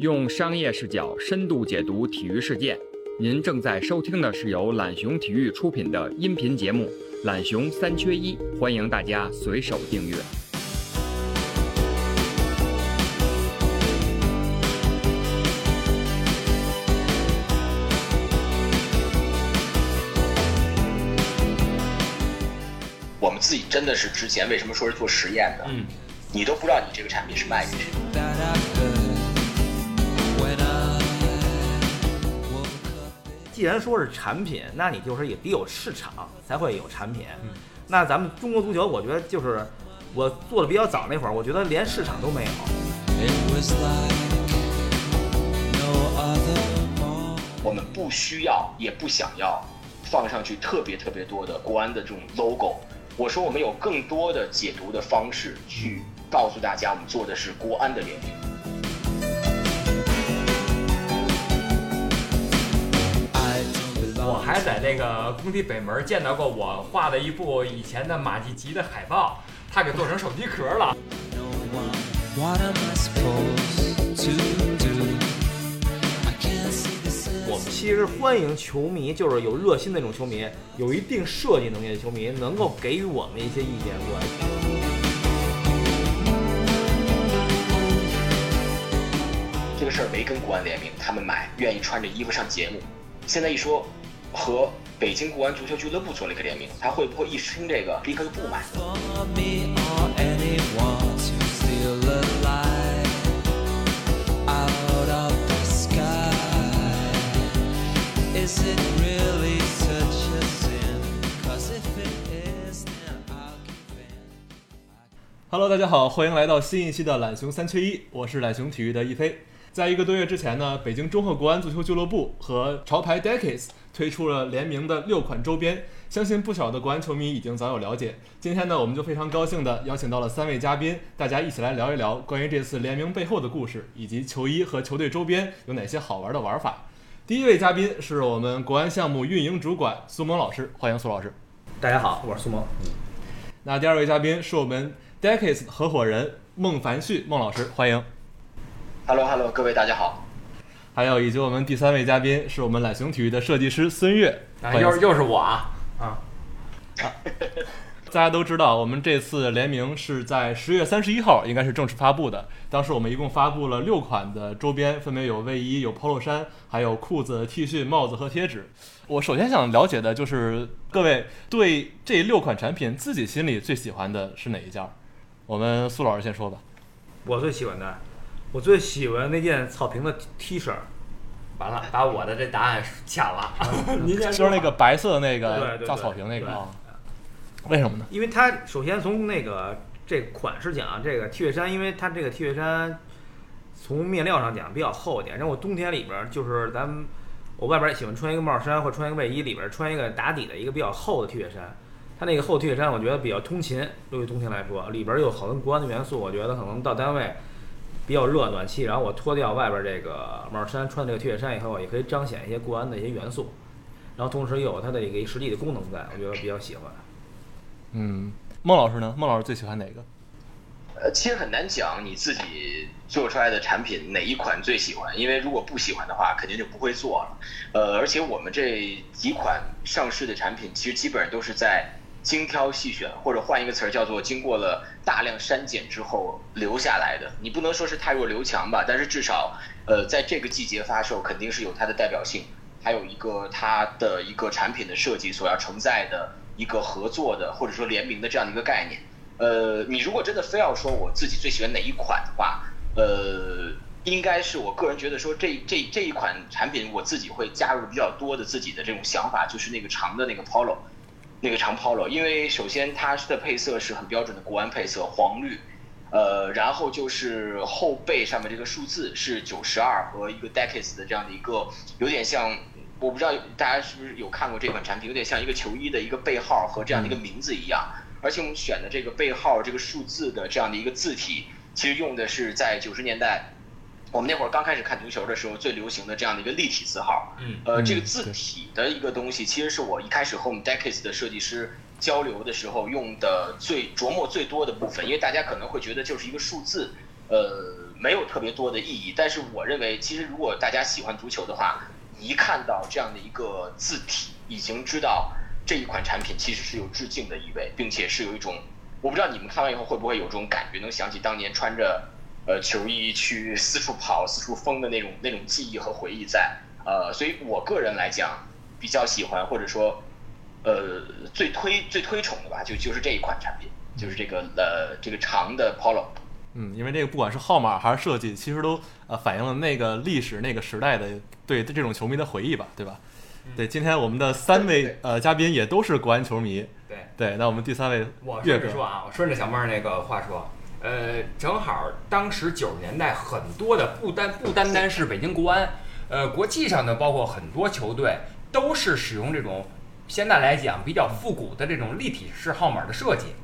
用商业视角深度解读体育事件。您正在收听的是由懒熊体育出品的音频节目《懒熊三缺一》，欢迎大家随手订阅。我们自己真的是之前为什么说是做实验的？嗯，你都不知道你这个产品是卖给谁。既然说是产品，那你就是也得有市场才会有产品。那咱们中国足球，我觉得就是我做的比较早那会儿，我觉得连市场都没有。我们不需要，也不想要放上去特别特别多的国安的这种 logo。我说我们有更多的解读的方式去告诉大家，我们做的是国安的联名。我还在那个工体北门见到过我画的一部以前的马季吉的海报，他给做成手机壳了。我们其实欢迎球迷，就是有热心的那种球迷，有一定设计能力的球迷，能够给予我们一些意见过来。这个事儿没跟国安联名，他们买愿意穿着衣服上节目。现在一说和北京国安足球俱乐部做了一个联名，他会不会一听这个立刻就不买？Hello，大家好，欢迎来到新一期的懒熊三缺一，我是懒熊体育的一飞。在一个多月之前呢，北京中赫国安足球俱乐部和潮牌 Decades 推出了联名的六款周边，相信不少的国安球迷已经早有了解。今天呢，我们就非常高兴的邀请到了三位嘉宾，大家一起来聊一聊关于这次联名背后的故事，以及球衣和球队周边有哪些好玩的玩法。第一位嘉宾是我们国安项目运营主管苏萌老师，欢迎苏老师。大家好，我是苏萌。那第二位嘉宾是我们 Decades 合伙人孟凡旭孟老师，欢迎。Hello Hello，各位大家好。还有以及我们第三位嘉宾是我们懒熊体育的设计师孙悦，啊，又是又是我啊！啊，大家都知道，我们这次联名是在十月三十一号应该是正式发布的。当时我们一共发布了六款的周边，分别有卫衣、有 polo 衫，还有裤子、T 恤、帽子和贴纸。我首先想了解的就是各位对这六款产品自己心里最喜欢的是哪一件儿？我们苏老师先说吧。我最喜欢的，我最喜欢那件草坪的 T 恤。完了，把我的这答案抢了。您先说就是那个白色的那个对大草坪那个对啊，为什么呢？因为它首先从那个这款式讲，这个 T 恤衫，因为它这个 T 恤衫从面料上讲比较厚一点，然后我冬天里边儿就是咱们我外边儿喜欢穿一个帽衫或穿一个卫衣，里边儿穿一个打底的一个比较厚的 T 恤衫。它那个厚 T 恤衫我觉得比较通勤，对于冬天来说，里边儿有好多国安的元素，我觉得可能到单位比较热暖气，然后我脱掉外边儿这个帽衫，穿这个 T 恤衫以后，也可以彰显一些国安的一些元素。然后同时又有它的一个实际的功能在，我觉得比较喜欢。嗯，孟老师呢？孟老师最喜欢哪个？呃，其实很难讲你自己做出来的产品哪一款最喜欢，因为如果不喜欢的话，肯定就不会做了。呃，而且我们这几款上市的产品，其实基本上都是在精挑细选，或者换一个词儿叫做经过了大量删减之后留下来的。你不能说是太弱留强吧，但是至少呃在这个季节发售，肯定是有它的代表性，还有一个它的一个产品的设计所要承载的一个合作的或者说联名的这样的一个概念。呃，你如果真的非要说我自己最喜欢哪一款的话，呃，应该是我个人觉得说这这这一款产品我自己会加入比较多的自己的这种想法，就是那个长的那个 polo，那个长 polo，因为首先它的配色是很标准的国安配色，黄绿，呃，然后就是后背上面这个数字是九十二和一个 decades 的这样的一个，有点像。我不知道大家是不是有看过这款产品，有点像一个球衣的一个背号和这样的一个名字一样。而且我们选的这个背号这个数字的这样的一个字体，其实用的是在九十年代我们那会儿刚开始看足球的时候最流行的这样的一个立体字号。嗯呃，嗯这个字体的一个东西，其实是我一开始和我们 Decades 的设计师交流的时候用的最琢磨最多的部分，因为大家可能会觉得就是一个数字，呃，没有特别多的意义。但是我认为，其实如果大家喜欢足球的话，一看到这样的一个字体，已经知道这一款产品其实是有致敬的意味，并且是有一种，我不知道你们看完以后会不会有这种感觉，能想起当年穿着呃球衣去四处跑、四处疯的那种那种记忆和回忆在。呃，所以我个人来讲比较喜欢，或者说呃最推最推崇的吧，就就是这一款产品，就是这个呃这个长的 Polo。嗯，因为这个不管是号码还是设计，其实都呃反映了那个历史、那个时代的对这种球迷的回忆吧，对吧？对，今天我们的三位呃嘉宾也都是国安球迷。对对，那我们第三位我岳哥，顺着说啊，我顺着小妹儿那个话说，呃，正好当时九十年代很多的不单不单单是北京国安，呃，国际上的包括很多球队都是使用这种现在来讲比较复古的这种立体式号码的设计，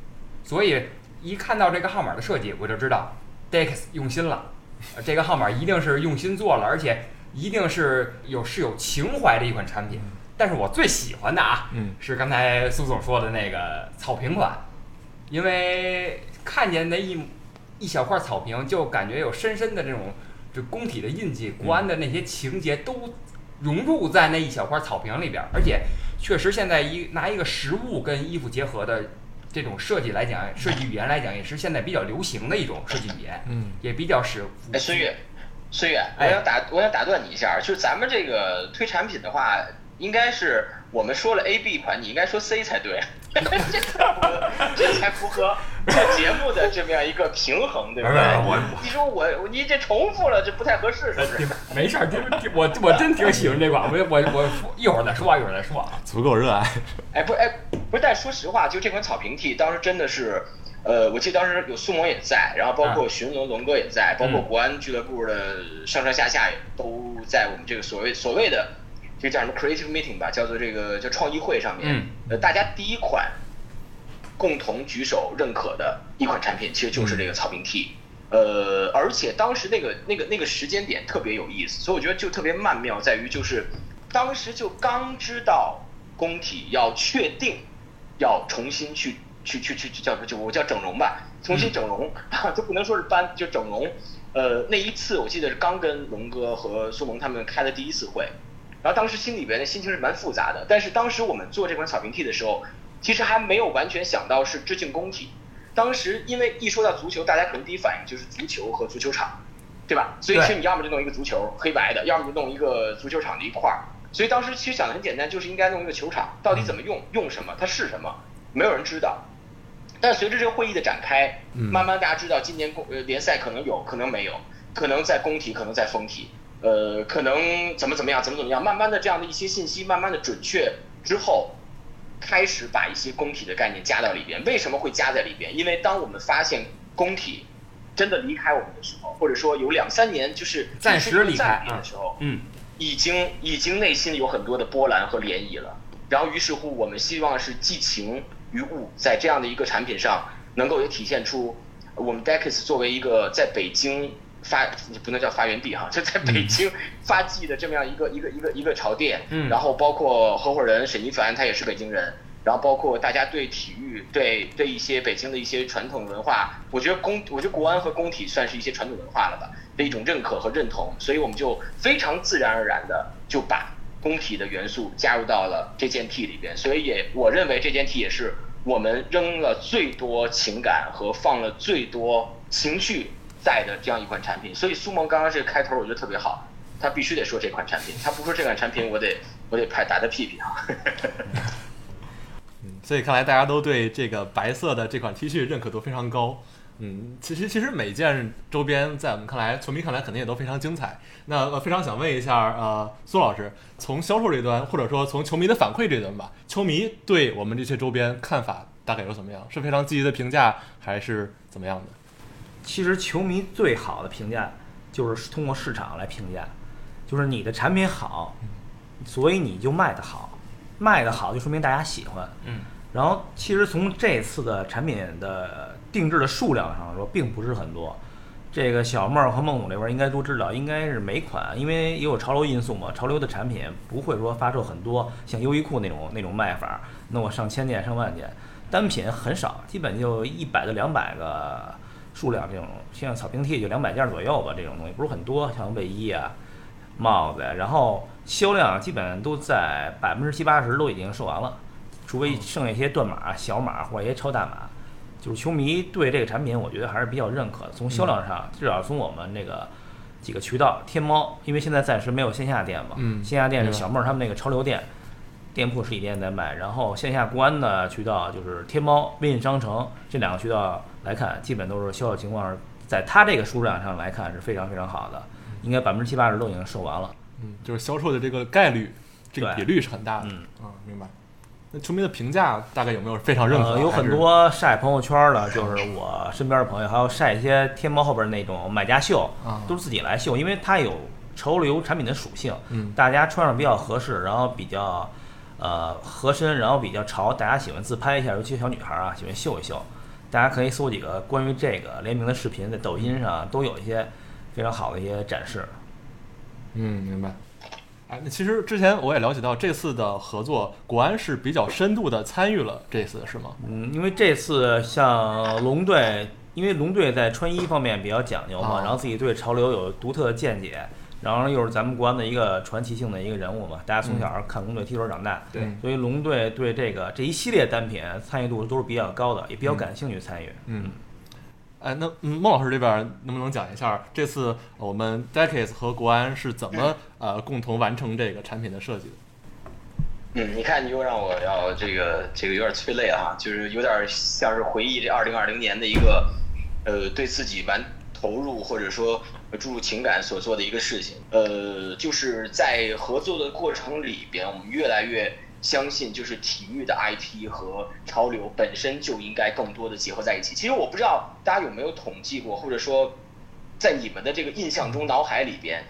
所以一看到这个号码的设计，我就知道 Dex 用心了，呃这个号码一定是用心做了，而且一定是有是有情怀的一款产品。但是我最喜欢的啊，嗯是刚才苏总说的那个草坪款，因为看见那一一小块草坪，就感觉有深深的这种这工体的印记，国安的那些情节都融入在那一小块草坪里边儿，而且确实现在一拿一个实物跟衣服结合的这种设计来讲，设计语言来讲，也是现在比较流行的一种设计语言，嗯。也比较使哎，孙越，孙越，我哎想打我想打断你一下，就是咱们这个推产品的话，应该是我们说了 A B 款，你应该说 C 才对，这才符合这才符合这节目的这么样一个平衡，对不对？我你说我你这重复了，这不太合适，是不是？没事儿，我我真挺喜欢这款，我我我一会儿再说啊，一会儿再说啊。足够热爱。哎，不是，哎，不是，但说实话，就这款草坪 T，当时真的是，呃，我记得当时有苏萌也在，然后包括寻龙龙哥也在，包括国安俱乐部的上上下下也都在我们这个所谓所谓的这个叫什么 creative meeting 吧，叫做这个叫创意会上面，嗯呃，大家第一款共同举手认可的一款产品，其实就是这个草坪 T。呃，而且当时那个那个那个时间点特别有意思，所以我觉得就特别曼妙，在于就是当时就刚知道工体要确定要重新去去去去去叫就我叫整容吧，重新整容，就不能说是搬，就整容。呃，那一次我记得是刚跟龙哥和苏萌他们开的第一次会，然后当时心里边的心情是蛮复杂的。但是当时我们做这款草坪 T 的时候，其实还没有完全想到是致敬工体。当时因为一说到足球，大家可能第一反应就是足球和足球场，对吧？所以其实你要么就弄一个足球黑白的，要么就弄一个足球场的一块儿。所以当时其实想的很简单，就是应该弄一个球场，到底怎么用，用什么，它是什么，没有人知道。但随着这个会议的展开，嗯慢慢大家知道今年公呃联赛可能有，可能没有，可能在工体，可能在风体，呃，可能怎么怎么样，怎么怎么样，慢慢的这样的一些信息慢慢的准确之后，开始把一些工体的概念加到里边。为什么会加在里边？因为当我们发现工体真的离开我们的时候，或者说有两三年就是暂时离开的时候，嗯，已经已经内心有很多的波澜和涟漪了。然后于是乎，我们希望是寄情于物，在这样的一个产品上，能够也体现出我们 Dex 作为一个在北京发你不能叫发源地哈，就在北京发迹的这么样一个一个一个一个潮店。嗯然后包括合伙人沈一凡，他也是北京人。然后包括大家对体育、对对一些北京的一些传统文化，我觉得工，我觉得国安和工体算是一些传统文化了吧的一种认可和认同，所以我们就非常自然而然的就把工体的元素加入到了这件 T 里边，所以也我认为这件 T 也是我们扔了最多情感和放了最多情绪在的这样一款产品。所以苏萌刚刚这个开头我觉得特别好，他必须得说这款产品，他不说这款产品，我得我得拍打他屁屁啊。所以看来大家都对这个白色的这款 T 恤认可度非常高。嗯，其实其实每件周边在我们看来，球迷看来肯定也都非常精彩。那呃，非常想问一下，呃，苏老师，从销售这端，或者说从球迷的反馈这端吧，球迷对我们这些周边看法大概有怎么样？是非常积极的评价，还是怎么样的？其实球迷最好的评价就是通过市场来评价，就是你的产品好，所以你就卖得好，卖得好就说明大家喜欢。嗯。然后其实从这次的产品的定制的数量上说，并不是很多。这个小妹儿和孟总这边应该都知道，应该是每款，因为也有潮流因素嘛，潮流的产品不会说发售很多，像优衣库那种那种卖法，弄个上千件、上万件，单品很少，基本就一百到两百个数量，这种像草坪 T 就两百件左右吧，这种东西不是很多，像卫衣啊、帽子呀，然后销量基本都在百分之七八十都已经售完了，除非剩下一些断码、小码或者一些超大码。就是球迷对这个产品，我觉得还是比较认可的。从销量上，至少从我们那个几个渠道，天猫，因为现在暂时没有线下店嘛，嗯线下店是小妹儿他们那个潮流店，店铺实体店在卖，然后线下国安的渠道就是天猫、微信商城这两个渠道来看，基本都是销售情况是在它这个数量上来看是非常非常好的，应该百分之七八十都已经售完了。嗯，就是销售的这个概率，这个比率是很大的。嗯啊，明白。那球迷的评价大概有没有非常认可？呃，有很多晒朋友圈的，就是我身边的朋友，还有晒一些天猫后边那种买家秀，嗯，都是自己来秀，因为它有潮流产品的属性，嗯大家穿上比较合适，然后比较呃合身，然后比较潮，大家喜欢自拍一下，尤其小女孩啊喜欢秀一秀。大家可以搜几个关于这个联名的视频，在抖音上都有一些非常好的一些展示。嗯，明白。哎，那其实之前我也了解到，这次的合作，国安是比较深度的参与了这次，是吗？嗯，因为这次像龙队，因为龙队在穿衣方面比较讲究嘛，啊然后自己对潮流有独特的见解，然后又是咱们国安的一个传奇性的一个人物嘛，大家从小看龙队踢球长大，对嗯所以龙队对这个这一系列单品参与度都是比较高的，也比较感兴趣参与。嗯。哎，那嗯，孟老师这边能不能讲一下这次我们 Decades 和国安是怎么 呃共同完成这个产品的设计的？嗯，你看，你又让我要这个这个有点催泪啊，就是有点像是回忆这二零二零年的一个，呃，对自己蛮投入或者说注入情感所做的一个事情。呃，就是在合作的过程里边，我们越来越相信，就是体育的 IP 和潮流本身就应该更多的结合在一起。其实我不知道大家有没有统计过，或者说在你们的这个印象中、脑海里边，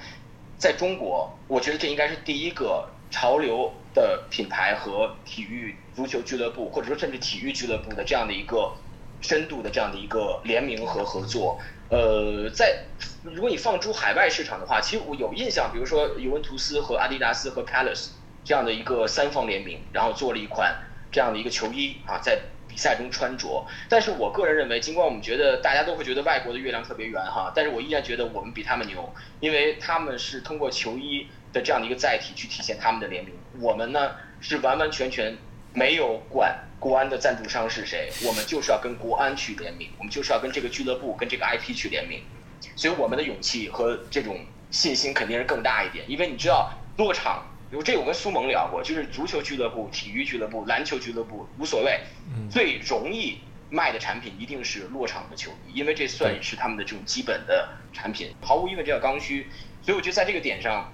在中国，我觉得这应该是第一个潮流的品牌和体育足球俱乐部，或者说甚至体育俱乐部的这样的一个深度的这样的一个联名和合作。呃，在如果你放诸海外市场的话，其实我有印象，比如说尤文图斯和阿迪达斯和 Palace 这样的一个三方联名，然后做了一款这样的一个球衣啊，在比赛中穿着。但是我个人认为，尽管我们觉得大家都会觉得外国的月亮特别圆哈，但是我依然觉得我们比他们牛，因为他们是通过球衣的这样的一个载体去体现他们的联名，我们呢是完完全全没有管国安的赞助商是谁，我们就是要跟国安去联名，我们就是要跟这个俱乐部、跟这个 IP 去联名，所以我们的勇气和这种信心肯定是更大一点，因为你知道落场。比如这我跟苏萌聊过，就是足球俱乐部、体育俱乐部、篮球俱乐部无所谓，嗯最容易卖的产品一定是落场的球衣，因为这算是他们的这种基本的产品，毫无疑问这叫刚需。所以我觉得在这个点上，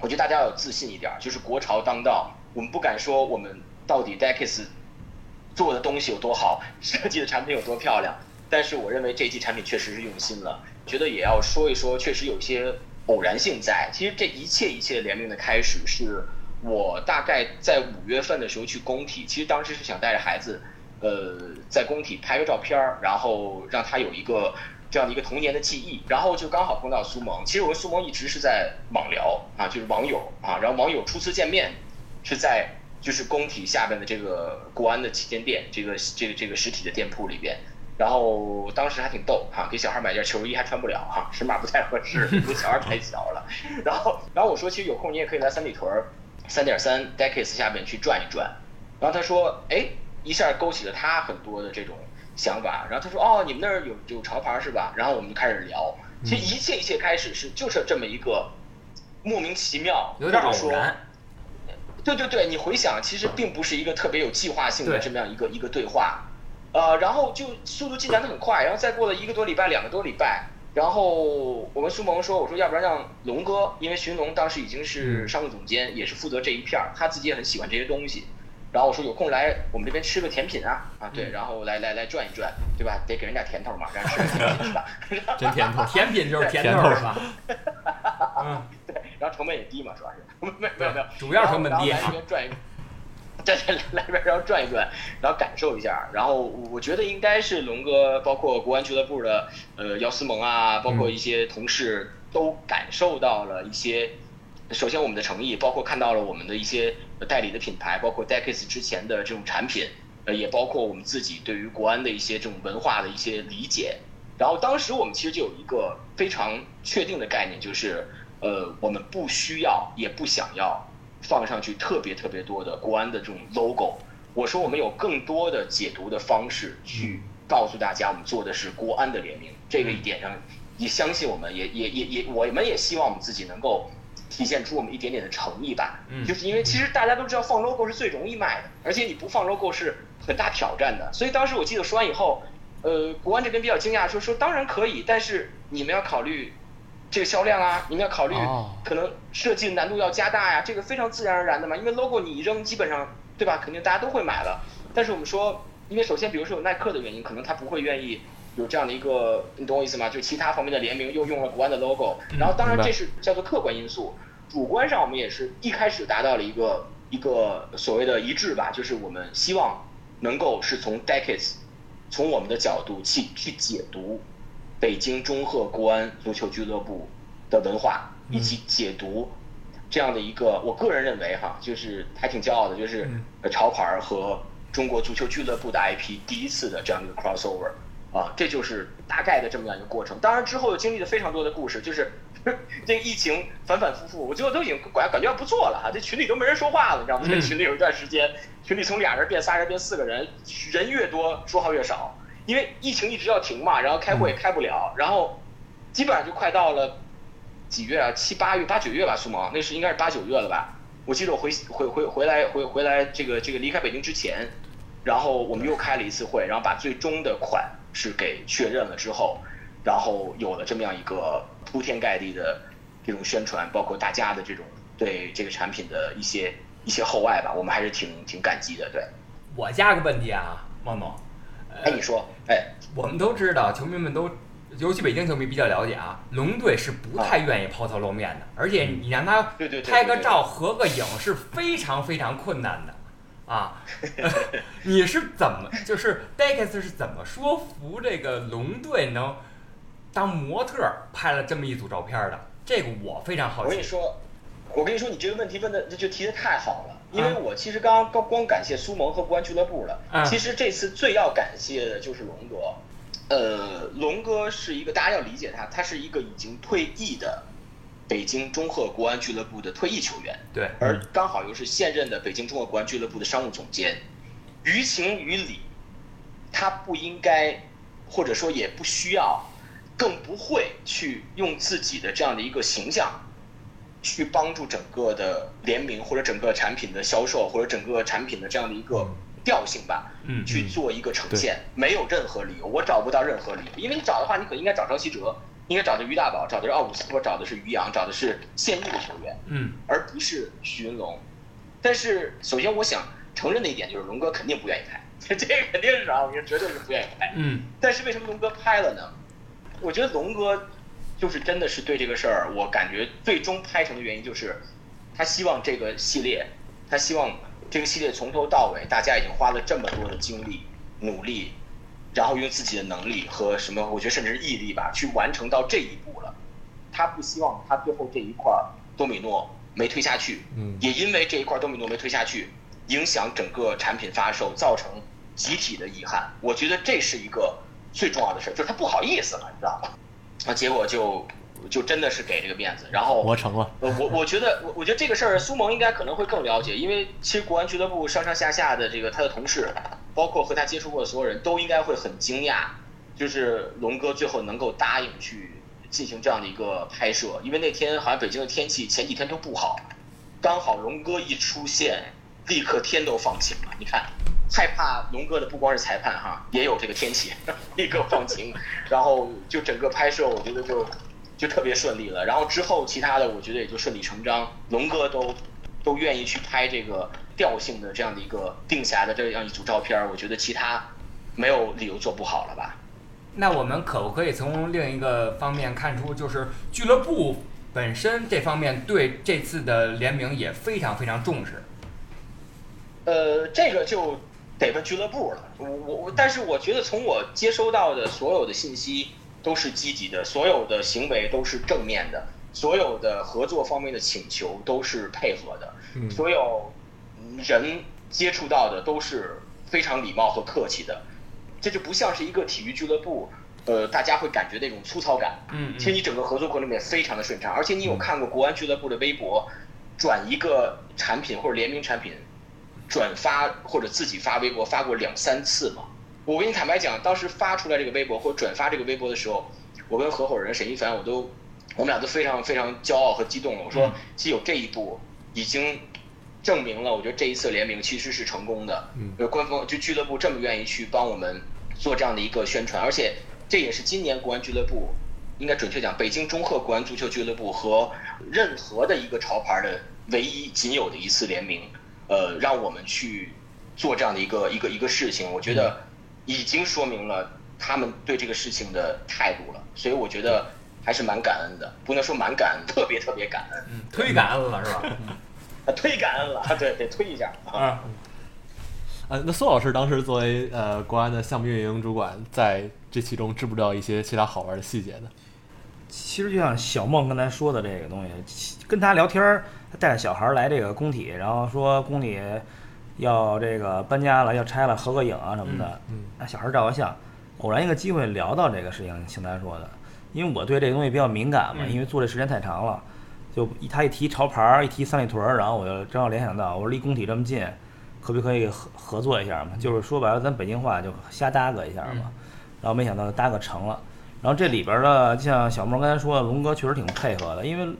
我觉得大家要有自信一点，就是国潮当道，我们不敢说我们到底 Decades 做的东西有多好，设计的产品有多漂亮，但是我认为这一季产品确实是用心了，觉得也要说一说，确实有些偶然性在。其实这一切一切联名的开始是我大概在五月份的时候去工体，其实当时是想带着孩子，呃，在工体拍个照片儿，然后让他有一个这样的一个童年的记忆，然后就刚好碰到苏萌。其实我跟苏萌一直是在网聊啊，就是网友啊，然后网友初次见面是在就是工体下边的这个国安的旗舰店，这个这个这个实体的店铺里边。然后当时还挺逗哈、给小孩买件球衣还穿不了哈、尺码不太合适，因为小孩太小了。然后然后我说，其实有空你也可以来三里屯三点三 Decades 下边去转一转。然后他说，哎，一下勾起了他很多的这种想法。然后他说，哦，你们那儿有有潮牌是吧？然后我们就开始聊。其实一切一切开始是就是这么一个莫名其妙，有点偶然。对对对，你回想，其实并不是一个特别有计划性的这么样一个一个对话，呃，然后就速度进展的很快，然后再过了一个多礼拜、两个多礼拜，然后我跟苏萌说，我说要不然让龙哥，因为寻龙当时已经是商务总监，也是负责这一片儿，他自己也很喜欢这些东西。然后我说有空来我们这边吃个甜品啊啊对，然后来来来转一转，对吧？得给人家甜头嘛，让人吃 个甜品是吧？真甜头。甜品就是甜甜头头是吧？嗯，对，然后成本也低嘛，主要是 没没没有没有，主要成本低然后来这边转一，对对，来这边然后转一转，然后感受一下，然后我觉得应该是龙哥，包括国安俱乐部的呃姚思萌啊，包括一些同事都感受到了一些。首先，我们的诚意，包括看到了我们的一些代理的品牌，包括 Decades 之前的这种产品，呃，也包括我们自己对于国安的一些这种文化的一些理解，然后当时我们其实就有一个非常确定的概念，就是呃，我们不需要也不想要放上去特别特别多的国安的这种 logo。我说我们有更多的解读的方式去告诉大家，我们做的是国安的联名。这个一点上，也相信我们，也也也也，我们也希望我们自己能够体现出我们一点点的诚意吧。嗯就是因为其实大家都知道放 logo 是最容易卖的，而且你不放 logo 是很大挑战的。所以当时我记得说完以后，呃，国安这边比较惊讶，说说当然可以，但是你们要考虑这个销量啊，你们要考虑哦可能设计难度要加大呀，这个非常自然而然的嘛。因为 logo 你一扔，基本上对吧，肯定大家都会买了。但是我们说，因为首先比如说有耐克的原因，可能他不会愿意有这样的一个，你懂我意思吗？就其他方面的联名又用了国安的 logo，然后当然这是叫做客观因素，主观上我们也是一开始达到了一个一个所谓的一致吧，就是我们希望能够是从 decades 从我们的角度去去解读北京中赫国安足球俱乐部的文化，以及解读这样的一个，我个人认为哈，就是还挺骄傲的，就是呃潮牌儿和中国足球俱乐部的 IP 第一次的这样一个 crossover 啊，这就是大概的这么样一个过程。当然之后又经历了非常多的故事，就是 这个疫情反反复复，我最后都已经感感觉要不做了哈，这群里都没人说话了，你知道吗？嗯这群里有一段时间，群里从俩人变仨人变四个人，人越多说话越少，因为疫情一直要停嘛，然后开会也开不了，然后基本上就快到了几月啊？七八月、八九月吧，苏萌，那是应该是八九月了吧？我记得我回回回回来回回来这个这个离开北京之前，然后我们又开了一次会，然后把最终的款是给确认了之后，然后有了这么样一个铺天盖地的这种宣传，包括大家的这种对这个产品的一些一些厚爱吧，我们还是挺挺感激的。对，我加个问题啊，孟总，哎，你说，哎，我们都知道，球迷们都，尤其北京球迷比较了解啊，龙队是不太愿意抛头露面的，而且你让他对对对，拍个照、合个影是非常非常困难的，啊，你是怎么就是 Dex 是怎么说服这个龙队能当模特儿拍了这么一组照片的？这个我非常好奇。我跟你说，我跟你说，你这个问题问的这就提的太好了，因为啊我其实刚刚光光感谢苏萌和国安俱乐部了，啊其实这次最要感谢的就是龙哥。呃，龙哥是一个大家要理解他，他是一个已经退役的北京中赫国安俱乐部的退役球员，对，而刚好又是现任的北京中赫国安俱乐部的商务总监。于情于理，他不应该，或者说也不需要，更不会去用自己的这样的一个形象，去帮助整个的联名或者整个产品的销售或者整个产品的这样的一个调性吧，嗯去做一个呈现，没有任何理由，我找不到任何理由，因为你找的话，你可应该找张稀哲，应该找的于大宝，找的是奥古斯托，找的是于洋，找的是现役的球员，嗯而不是徐云龙。但是首先我想承认的一点就是龙哥肯定不愿意拍，这个肯定是啊，我觉得绝对是不愿意拍。嗯但是为什么龙哥拍了呢？我觉得龙哥就是真的是对这个事儿，我感觉最终拍成的原因就是，他希望这个系列，他希望这个系列从头到尾，大家已经花了这么多的精力、努力，然后用自己的能力和什么，我觉得甚至是毅力吧，去完成到这一步了。他不希望他最后这一块儿多米诺没推下去，嗯也因为这一块多米诺没推下去，影响整个产品发售，造成集体的遗憾。我觉得这是一个最重要的事儿，就是他不好意思了，你知道吗？啊，结果就就真的是给这个面子，然后我成了，呃，我我觉得，我我觉得这个事儿，苏萌应该可能会更了解，因为其实国安俱乐部上上下下的这个他的同事，包括和他接触过的所有人都应该会很惊讶，就是龙哥最后能够答应去进行这样的一个拍摄，因为那天好像北京的天气前几天都不好，刚好龙哥一出现，立刻天都放晴了。你看，害怕龙哥的不光是裁判哈，也有这个天气，立刻放晴，然后就整个拍摄，我觉得就就特别顺利了。然后之后其他的，我觉得也就顺理成章，龙哥都都愿意去拍这个调性的这样的一个定下的这样一组照片，我觉得其他没有理由做不好了吧？那我们可不可以从另一个方面看出，就是俱乐部本身这方面对这次的联名也非常非常重视？呃，这个就得问俱乐部了。我我我，但是我觉得从我接收到的所有的信息都是积极的，所有的行为都是正面的，所有的合作方面的请求都是配合的，嗯所有人接触到的都是非常礼貌和客气的。这就不像是一个体育俱乐部呃，大家会感觉那种粗糙感。嗯其实你整个合作过程里面非常的顺畅，而且你有看过国安俱乐部的微博，转一个产品或者联名产品，转发或者自己发微博发过两三次吗？我跟你坦白讲，当时发出来这个微博或转发这个微博的时候，我跟合伙人沈一凡，我都我们俩都非常非常骄傲和激动了。我说，其实有这一步，已经证明了，我觉得这一次联名其实是成功的。嗯呃，官方就俱乐部这么愿意去帮我们做这样的一个宣传，而且这也是今年国安俱乐部，应该准确讲，北京中赫国安足球俱乐部和任何的一个潮牌的唯一仅有的一次联名，呃，让我们去做这样的一个一个一个事情，我觉得已经说明了他们对这个事情的态度了，所以我觉得还是蛮感恩的，不能说蛮感恩，特别特别感恩，嗯，忒感恩了是吧？啊，忒感恩了，对，得推一下啊。啊，呃，那苏老师当时作为呃国安的项目运营主管，在这其中知不知道一些其他好玩的细节呢？其实就像小梦刚才说的这个东西，跟他聊天儿，他带着小孩儿来这个工体，然后说工体要这个搬家了，要拆了，合个影啊什么的。嗯那小孩儿照个相，偶然一个机会聊到这个事情，听他说的，因为我对这个东西比较敏感嘛，嗯因为做这时间太长了，就一他一提潮牌儿，一提三里屯儿，然后我就正好联想到，我说离工体这么近，可不可以合合作一下嘛？就是说白了，咱北京话就瞎搭个一下嘛。嗯然后没想到搭个成了。然后这里边儿呢，就像小莫刚才说的，龙哥确实挺配合的，因为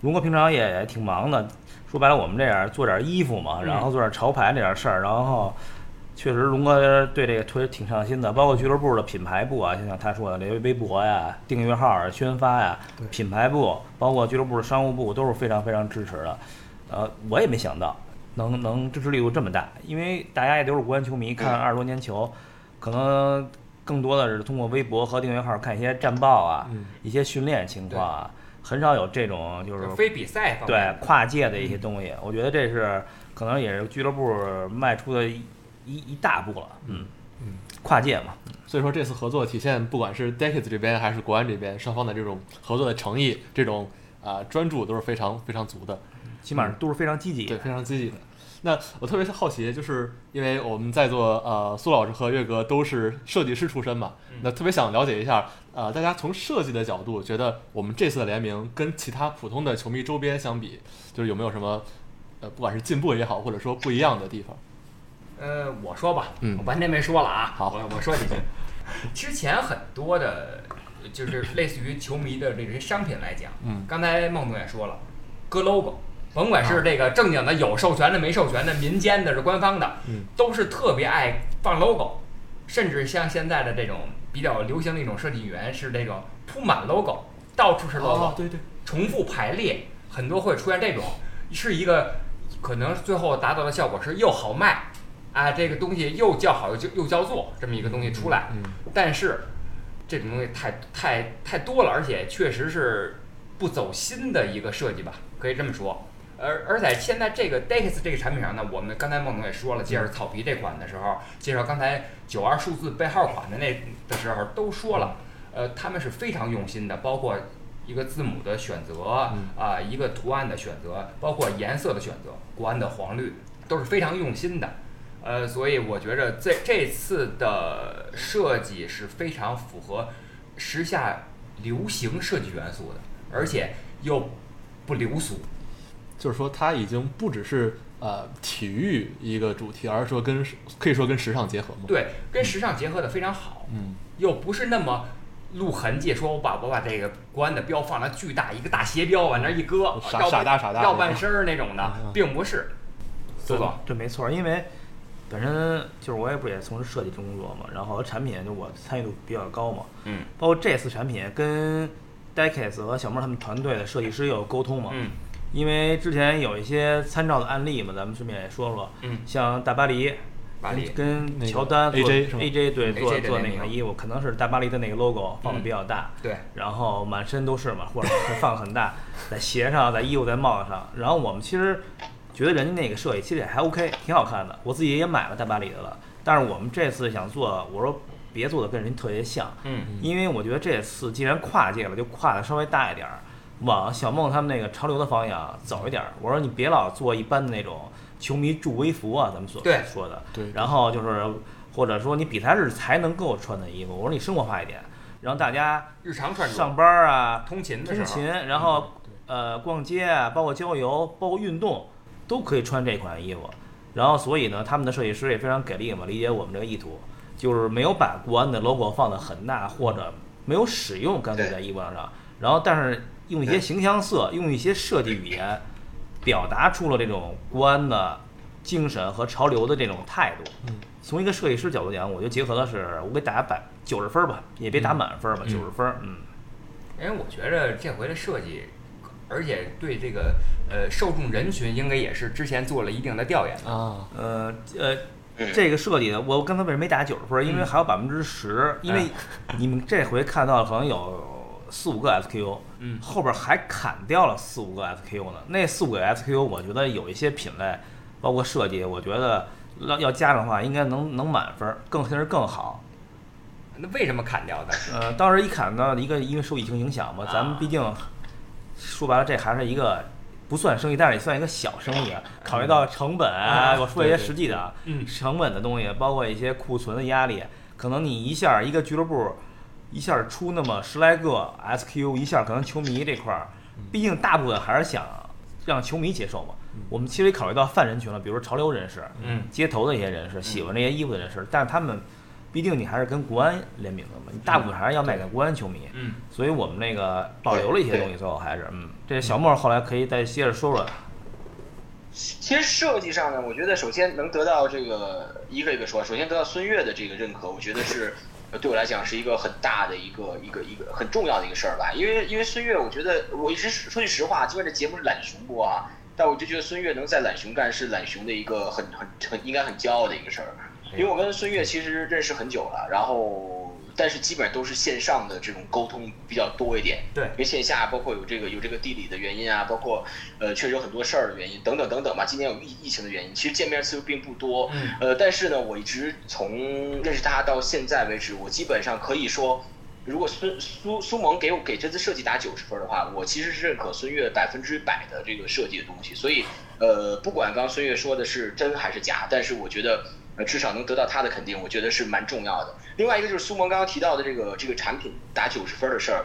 龙哥平常也挺忙的。说白了，我们这样做点衣服嘛，然后做点潮牌那点事儿，然后确实龙哥对这个推挺上心的，包括俱乐部的品牌部啊，就像他说的，这些微博呀、订阅号啊、宣发呀、品牌部，包括俱乐部的商务部都是非常非常支持的。呃，我也没想到能能支持力度这么大，因为大家也都是国安球迷，看二十多年球，可能更多的是通过微博和订阅号看一些战报啊，嗯一些训练情况啊，很少有这种就是非比赛方对，跨界的一些东西。我觉得这是可能也是俱乐部迈出的一一一大步了。嗯嗯，跨界嘛，所以说这次合作体现，不管是 Decades 这边还是国安这边，双方的这种合作的诚意，这种啊、专注都是非常非常足的。起码都是非常积极对，非常积极的。那我特别好奇，就是因为我们在座呃苏老师和岳哥都是设计师出身嘛，那特别想了解一下，呃，大家从设计的角度，觉得我们这次的联名跟其他普通的球迷周边相比，就是有没有什么呃，不管是进步也好，或者说不一样的地方？呃，我说吧，嗯我半天没说了啊，好我我说几句。之前很多的，就是类似于球迷的这些商品来讲，嗯刚才孟总也说了，搁 logo，甭管是这个正经的、有授权的、没授权的、民间的、是官方的，嗯。都是特别爱放 logo，甚至像现在的这种比较流行的一种设计语言是这种铺满 logo，到处是 logo，、哦，对对，重复排列，很多会出现这种，是一个可能最后达到的效果是又好卖，啊，这个东西又叫好又叫又叫座这么一个东西出来，嗯。但是这种东西太太太多了，而且确实是不走心的一个设计吧，可以这么说。而而在现在这个 Dex 这个产品上呢，我们刚才孟总也说了，介绍草皮这款的时候，介绍刚才九二数字背号款的那的时候都说了，呃，他们是非常用心的，包括一个字母的选择啊、一个图案的选择，包括颜色的选择，国安的黄绿都是非常用心的。呃，所以我觉着这这次的设计是非常符合时下流行设计元素的，而且又不流俗。就是说它已经不只是呃体育一个主题，而是说跟可以说跟时尚结合嘛。，对，跟时尚结合的非常好，嗯又不是那么露痕迹。说我把我把这个国安的标放了巨大一个大斜标往那儿一搁，傻傻大傻大要半身儿那种的并不是。苏总，这没错儿，因为本身就是我也不也从事设计工作嘛，然后产品就我参与度比较高嘛，嗯包括这次产品跟 Decades 和小莫他们团队的设计师也有沟通嘛，嗯因为之前有一些参照的案例嘛，咱们顺便也说说，嗯，像大巴黎，巴黎。跟乔丹做 AJ 对做做那个那个衣服，可能是大巴黎的那个 logo 放的比较大，对，然后满身都是嘛，或者是 放很大，在鞋上，在衣服，在帽子上。然后我们其实觉得人家那个设计其实也还 OK，挺好看的。我自己也买了大巴黎的了，但是我们这次想做，我说别做的跟人特别像，嗯。因为我觉得这次既然跨界了，就跨的稍微大一点儿，往小梦他们那个潮流的方向走一点儿。我说你别老做一般的那种球迷助威服啊，咱们所说的，对然后就是或者说你比赛日才能够穿的衣服，我说你生活化一点。让大家日常穿着、上班啊、通勤的时候，通勤，然后呃逛街啊，包括郊游，包括运动，都可以穿这款衣服。然后所以呢，他们的设计师也非常给力嘛，理解我们这个意图，就是没有把国安的 logo 放得很大，或者没有使用，干脆在衣服上。然后但是用一些形象色，用一些设计语言，表达出了这种国安的精神和潮流的这种态度。嗯，从一个设计师角度讲，我就结合的是，我给大家百九十分吧，也别打满分吧，嗯九十分。嗯，因为我觉着这回的设计，而且对这个呃受众人群应该也是之前做了一定的调研的。啊，呃呃，嗯这个设计呢，我刚才为什么没打九十分？因为还有百分之十，因为你们这回看到可能有四五个 SKU，嗯后边还砍掉了四五个 SKU 呢。那四五个 SKU，我觉得有一些品类，包括设计，我觉得要要加上的话，应该能能满分，更甚至更好。那为什么砍掉的？呃，当时一砍呢一个，因为受疫情影响嘛，咱们毕竟说白了，这还是一个不算生意，但是也算一个小生意啊。考虑到成本啊，我说一些实际的啊，嗯成本的东西，包括一些库存的压力，可能你一下一个俱乐部一下出那么十来个 SQU，一下可能球迷这块儿，毕竟大部分还是想让球迷接受嘛。我们其实也考虑到泛人群了，比如说潮流人士、嗯。街头的一些人士，喜欢这些衣服的人士，但是他们毕竟你还是跟国安联名的嘛，你大部分还是要卖给国安球迷，嗯，所以我们那个保留了一些东西，最后还是嗯，这小莫后来可以再接着说说，其实设计上呢，我觉得首先能得到这个一个一个说，首先得到孙悦的这个认可，我觉得是呃对我来讲是一个很大的一个一个一个很重要的一个事儿吧。因为因为孙悦，我觉得我一直说句实话，尽管这节目是懒熊播啊，但我就觉得孙悦能在懒熊干是懒熊的一个很很很应该很骄傲的一个事儿。因为我跟孙悦其实认识很久了，然后但是基本上都是线上的这种沟通比较多一点。对因为线下包括有这个有这个地理的原因啊，包括呃确实有很多事儿的原因等等等等吧。今年有疫疫情的原因，其实见面次数并不多。嗯呃，但是呢，我一直从认识他到现在为止，我基本上可以说，如果孙苏苏萌给我给这次设计打九十分的话，我其实是认可孙悦百分之百的这个设计的东西。所以呃，不管刚刚孙悦说的是真还是假，但是我觉得。呃，至少能得到他的肯定，我觉得是蛮重要的。另外一个就是苏萌刚刚提到的这个这个产品打九十分的事儿，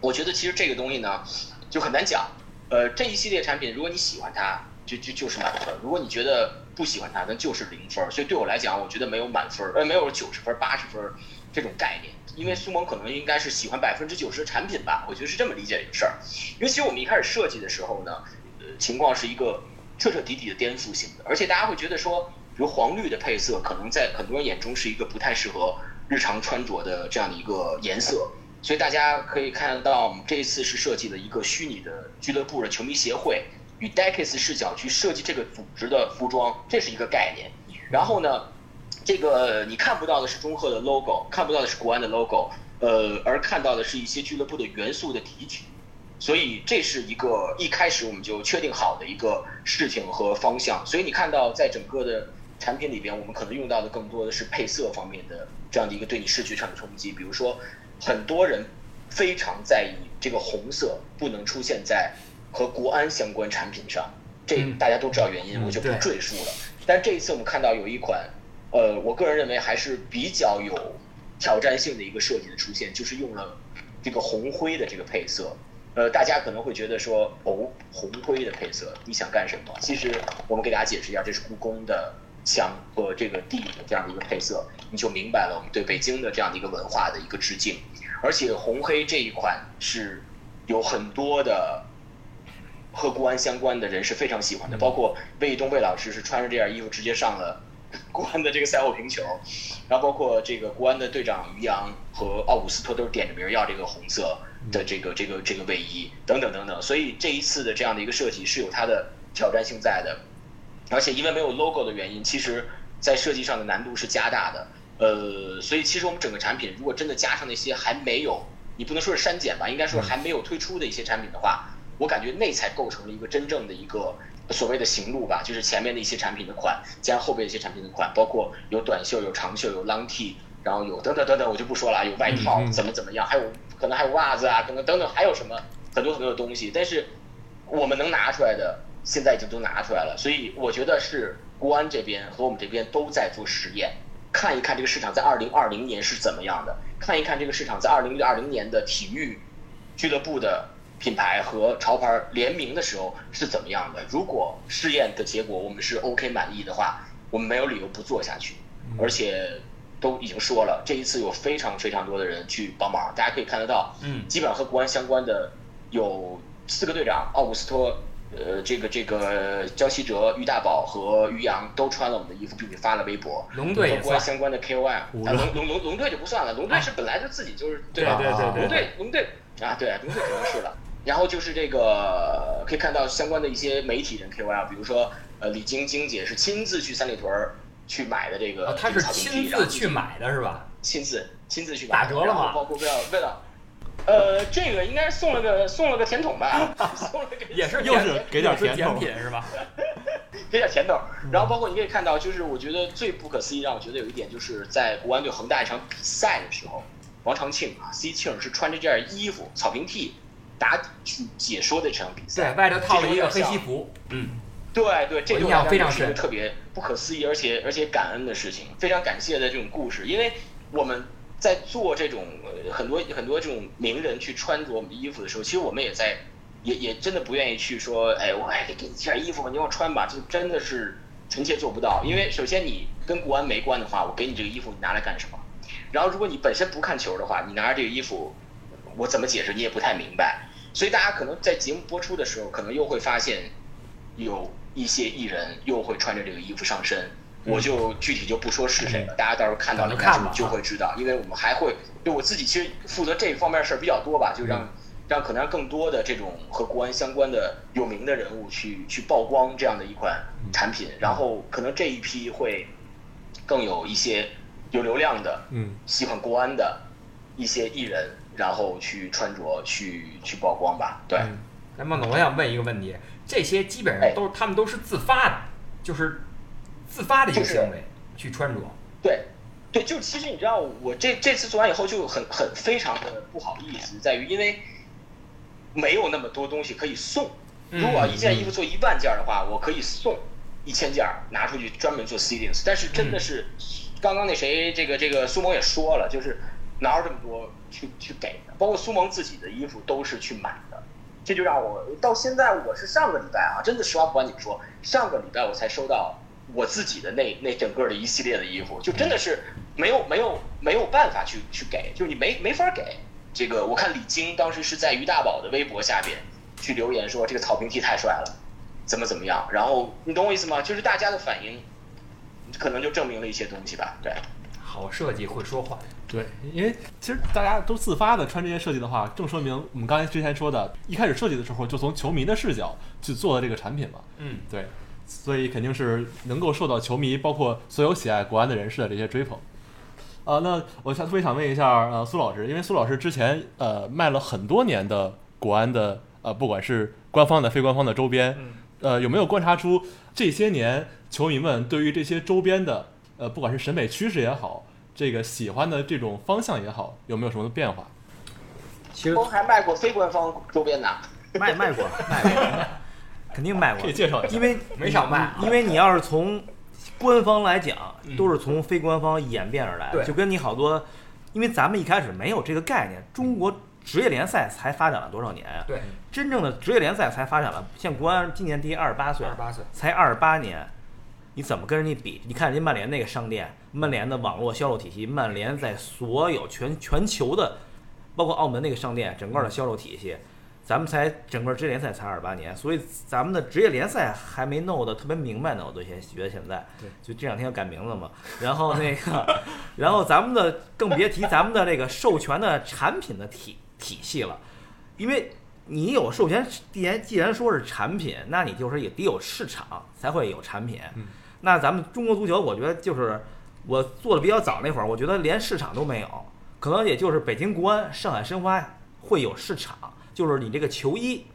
我觉得其实这个东西呢就很难讲。呃，这一系列产品，如果你喜欢它，就就就是满分；如果你觉得不喜欢它，那就是零分。所以对我来讲，我觉得没有满分，呃，没有九十分、八十分这种概念。因为苏萌可能应该是喜欢百分之九十的产品吧，我觉得是这么理解这个事儿。因为其实我们一开始设计的时候呢，呃，情况是一个彻彻底底的颠覆性的，而且大家会觉得说，比如黄绿的配色，可能在很多人眼中是一个不太适合日常穿着的这样的一个颜色。所以大家可以看到，我们这一次是设计了一个虚拟的俱乐部的球迷协会，与 d e c a s 视角去设计这个组织的服装，这是一个概念。然后呢，这个你看不到的是中赫的 logo，看不到的是国安的 logo，呃，而看到的是一些俱乐部的元素的提取。所以这是一个一开始我们就确定好的一个事情和方向。所以你看到在整个的产品里边，我们可能用到的更多的是配色方面的这样的一个对你视觉上的冲击。比如说，很多人非常在意这个红色不能出现在和国安相关产品上，这嗯大家都知道原因，嗯我就不赘述了。但这一次我们看到有一款，呃，我个人认为还是比较有挑战性的一个设计的出现，就是用了这个红灰的这个配色。呃，大家可能会觉得说，哦，红灰的配色，你想干什么？其实我们给大家解释一下，这是故宫的墙和这个地的这样的一个配色，你就明白了我们对北京的这样的一个文化的一个致敬。而且红黑这一款是有很多的和国安相关的人是非常喜欢的，包括魏东魏老师是穿着这件衣服直接上了国安的这个赛后评球，然后包括这个国安的队长于洋和奥古斯托都是点着名要这个红色的这个这个这个卫衣等等等等，所以这一次的这样的一个设计是有它的挑战性在的，而且因为没有 logo 的原因，其实在设计上的难度是加大的。呃，所以其实我们整个产品如果真的加上那些还没有，你不能说是删减吧，应该说还没有推出的一些产品的话，我感觉那才构成了一个真正的一个所谓的行路吧，就是前面的一些产品的款加上后边一些产品的款，包括有短袖、有长袖、有 long T，然后有等等等等，我就不说了，有外套怎么怎么样，还有可能还有袜子啊，可能等等还有什么很多很多的东西，但是我们能拿出来的现在已经都拿出来了，所以我觉得是国安这边和我们这边都在做实验。看一看这个市场在二零二零年是怎么样的，看一看这个市场在二零二零年的体育俱乐部的品牌和潮牌联名的时候是怎么样的。如果试验的结果我们是 OK 满意的话，我们没有理由不做下去，而且。都已经说了，这一次有非常非常多的人去帮忙，大家可以看得到，嗯，基本上和国安相关的有四个队长，奥古斯托，呃，这个这个焦希哲、于大宝和于洋都穿了我们的衣服，并且发了微博。龙队和相关的 KOL，啊，龙龙龙龙队就不算了，龙队是本来就自己就是对吧？对对对，龙队龙队啊，对，龙队肯定是了。然后就是这个可以看到相关的一些媒体人 KOL，比如说呃李晶晶姐是亲自去三里屯儿。去买的这个，他是亲自去买的是吧？亲自亲自去买打折了吗？包括为了为了，呃，这个应该送了个送了个甜筒吧？送了个也是又是给点甜甜品是吧？给点甜筒。然后包括你可以看到，就是我觉得最不可思议，让我觉得有一点，就是在国安对恒大一场比赛的时候，王长庆啊，C 庆是穿着这件衣服草坪 T 打底去解说的这场比赛，对外头套了一个黑西服，嗯。对对，这就非常是一个特别不可思议，而且而且感恩的事情，非常感谢的这种故事。因为我们在做这种很多很多这种名人去穿着我们的衣服的时候，其实我们也在也也真的不愿意去说，哎，我哎给你件衣服吧，你要穿吧，这真的是臣妾做不到。因为首先你跟国安没关的话，我给你这个衣服，你拿来干什么？然后如果你本身不看球的话，你拿着这个衣服，我怎么解释你也不太明白。所以大家可能在节目播出的时候，可能又会发现有。一些艺人又会穿着这个衣服上身，我就具体就不说是谁了，大家到时候看到了就会知道。因为我们还会，就我自己其实负责这方面事儿比较多吧，就让让可能让更多的这种和国安相关的有名的人物去去曝光这样的一款产品，然后可能这一批会更有一些有流量的，嗯，喜欢国安的一些艺人，然后去穿着去去曝光吧。对，那孟总，我想问一个问题。这些基本上都是他们都是自发的，就是自发的一个行为去穿着。对，对，就其实你知道，我这这次做完以后就很很非常的不好意思，在于因为没有那么多东西可以送。如果一件衣服做一万件的话，我可以送一千件拿出去专门做 seedings。但是真的是，刚刚那谁这个这个苏萌也说了，就是哪有这么多去去给的，包括苏萌自己的衣服都是去买的。这就让我到现在，我是上个礼拜啊，真的实话不瞒你们说，上个礼拜我才收到我自己的那那整个的一系列的衣服，就真的是没有没有没有办法去去给，就你没没法给。这个我看李菁当时是在于大宝的微博下边去留言说这个草坪 T 太帅了，怎么怎么样，然后你懂我意思吗？就是大家的反应，可能就证明了一些东西吧，对。好设计会说话。对，因为其实大家都自发的穿这些设计的话，正说明我们刚才之前说的，一开始设计的时候就从球迷的视角去做的这个产品嘛。嗯，对，所以肯定是能够受到球迷，包括所有喜爱国安的人士的这些追捧。啊，那我想特别想问一下，呃，苏老师，因为苏老师之前呃卖了很多年的国安的呃，不管是官方的、非官方的周边，呃，有没有观察出这些年球迷们对于这些周边的呃，不管是审美趋势也好？这个喜欢的这种方向也好，有没有什么变化？其实还卖过非官方周边呢，卖卖过，卖过，肯定卖过。可以介绍一下，因为没少卖。因为你要是从官方来讲，都是从非官方演变而来的。就跟你好多，因为咱们一开始没有这个概念，中国职业联赛才发展了多少年呀？对，真正的职业联赛才发展了，像国安今年第二十八岁，二十八岁才二十八年。你怎么跟人家比？你看人家曼联那个商店，曼联的网络销售体系，曼联在所有全全球的，包括澳门那个商店，整个的销售体系，咱们才整个职业联赛才二十八年，所以咱们的职业联赛还没弄得特别明白呢。我都先觉得现在，对，就这两天要改名字嘛。然后那个，然后咱们的更别提咱们的这个授权的产品的体体系了，因为你有授权，既然既然说是产品，那你就是也得有市场才会有产品。那咱们中国足球，我觉得就是我做的比较早那会儿，我觉得连市场都没有，可能也就是北京国安、上海申花会有市场，就是你这个球衣，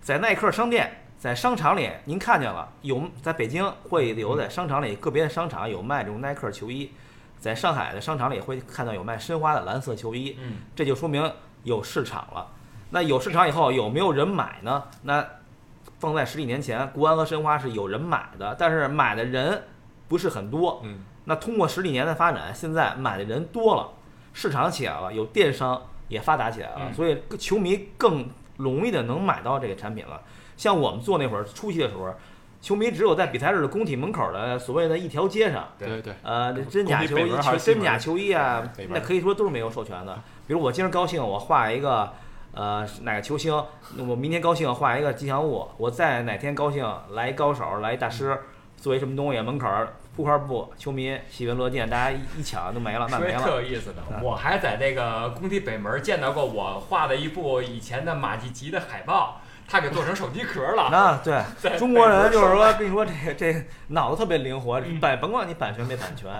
在耐克商店，在商场里您看见了有，在北京会有在商场里个别的商场有卖这种耐克球衣，在上海的商场里会看到有卖申花的蓝色球衣，嗯，这就说明有市场了。那有市场以后有没有人买呢？那放在十几年前，国安和申花是有人买的，但是买的人不是很多。嗯，那通过十几年的发展，现在买的人多了，市场起来了，有电商也发达起来了，嗯所以球迷更容易的能买到这个产品了。像我们做那会儿初期的时候，球迷只有在比赛日的工体门口的所谓的一条街上，对对对，呃，这真假球衣、真假球衣啊那可以说都是没有授权的。比如我今儿高兴，我画一个呃哪个球星，那我明天高兴画一个吉祥物，我再哪天高兴来一高手，来一大师，做一什么东西，门口儿铺块布，球迷喜闻乐见，大家一一抢就没了，那没了特。有意思的，嗯我还在那个工体北门见到过我画的一部以前的马季集的海报，他给做成手机壳了。那对 中国人就是说，跟你说这个这个脑子特别灵活，嗯版甭管你版权没版权，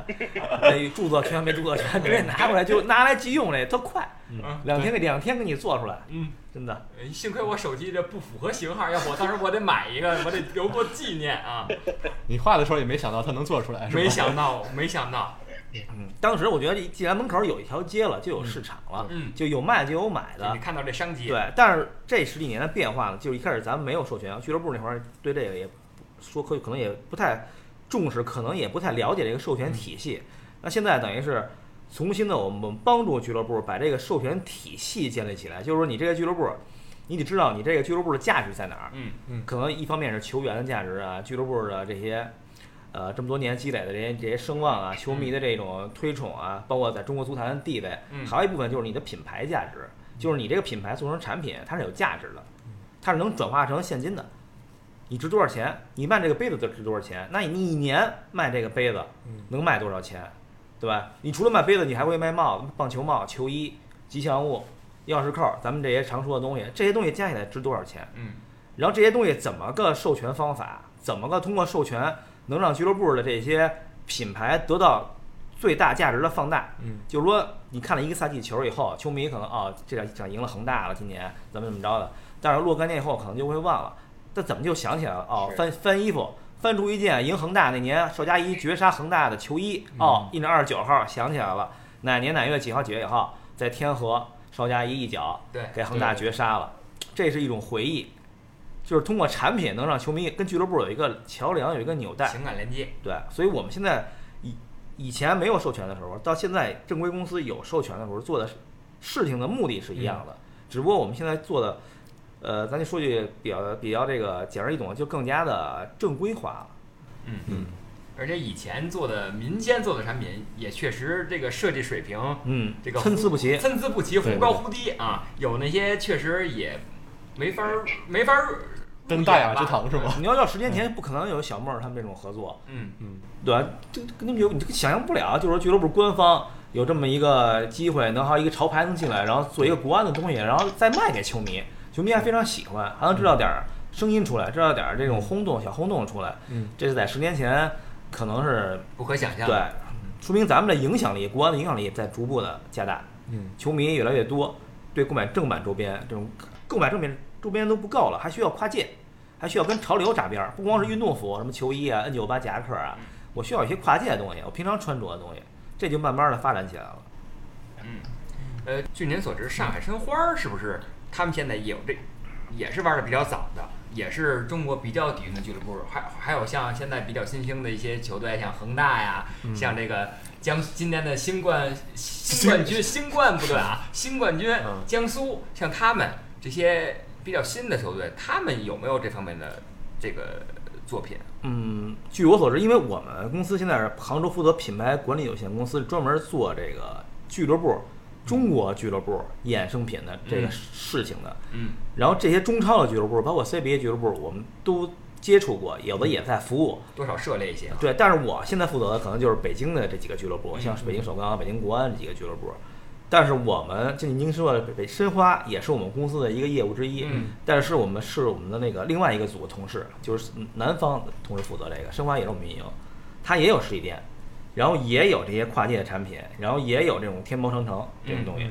那著作权没著作权，直接拿过来就拿来即用，这特快，嗯两天给两天给你做出来，嗯，真的。呃幸亏我手机这不符合型号，要不我当时我得买一个，我得留作纪念啊。你画的时候也没想到它能做出来，是吧？没想到，没想到，嗯，当时我觉得，既然门口有一条街了，就有市场了，嗯，就有卖就有买的你。看到这商机，对，但是这十几年的变化呢，就是一开始咱们没有授权，俱乐部那会儿对这个也说可可能也不太重视，可能也不太了解这个授权体系。那现在等于是重新的，我们帮助俱乐部把这个授权体系建立起来，就是说你这个俱乐部，你得知道你这个俱乐部的价值在哪儿。嗯嗯可能一方面是球员的价值啊，俱乐部的这些，呃，这么多年积累的这些这些声望啊，球迷的这种推崇啊，包括在中国足坛的地位，嗯还有一部分就是你的品牌价值，就是你这个品牌做成产品，它是有价值的，它是能转化成现金的。你值多少钱？你卖这个杯子就值多少钱？那你一年卖这个杯子能卖多少钱？对吧？你除了卖杯子，你还会卖帽子、棒球帽、球衣、吉祥物、钥匙扣，咱们这些常说的东西，这些东西加起来值多少钱？嗯然后这些东西怎么个授权方法？怎么个通过授权能让俱乐部的这些品牌得到最大价值的放大？嗯，就是说你看了一个赛季球以后，球迷可能哦这场场赢了恒大了，今年怎么怎么着的，但是若干年以后可能就会忘了，这怎么就想起来了？哦，翻翻衣服。翻出一件赢恒大那年邵佳怡绝杀恒大的球衣，哦，印着二十九号，想起来了，哪年哪月几号几月几号，在天河邵佳怡一脚对，给恒大绝杀了，这是一种回忆，就是通过产品能让球迷跟俱乐部有一个桥梁，有一个纽带。情感连接，对，所以我们现在以以前没有授权的时候，到现在正规公司有授权的时候，做的事情的目的是一样的，只不过我们现在做的，呃，咱就说句比较比较这个简而易懂，就更加的正规化了。嗯嗯。而且以前做的民间做的产品也确实这个设计水平嗯，这个参差不齐。参差不齐，忽高忽低啊，有那些确实也没法儿没法儿跟大雅之堂是吗？你要要十年前，不可能有小梦儿他们这种合作，嗯嗯，对吧？这这根本就你这个想象不了，就是说俱乐部官方有这么一个机会，能还有一个潮牌能进来，然后做一个国安的东西，然后再卖给球迷，球迷还非常喜欢，还能知道点儿声音出来，知道点儿这种轰动小轰动出来。嗯，这是在十年前可能是不可想象。对，说明咱们的影响力，国安的影响力在逐步的加大，嗯，球迷越来越多，对购买正版周边这种购买正版周边都不够了，还需要跨界，还需要跟潮流扎边儿，不光是运动服，什么球衣啊、N 九八夹克啊，我需要一些跨界的东西，我平常穿着的东西，这就慢慢的发展起来了。嗯，呃，据您所知，上海申花儿是不是他们现在也有这，也是玩的比较早的，也是中国比较底蕴的俱乐部。还还有像现在比较新兴的一些球队，像恒大呀，嗯像这个江今年的新冠新冠军新冠不对啊，新冠军嗯江苏，像他们这些比较新的球队，他们有没有这方面的这个作品？嗯，据我所知，因为我们公司现在是杭州负责品牌管理有限公司，专门做这个俱乐部、中国俱乐部衍生品的这个嗯事情的。嗯然后这些中超的俱乐部，包括 CBA 俱乐部，我们都接触过，有的也在服务。多少涉猎一些啊。对，但是我现在负责的可能就是北京的这几个俱乐部，嗯像是北京首钢、北京国安这几个俱乐部。但是我们就您说的北北申花也是我们公司的一个业务之一，嗯但是我们是我们的那个另外一个组的同事，就是南方的同事负责这个，申花也是我们运营，他也有实体店，然后也有这些跨界的产品，然后也有这种天猫商城这种东西。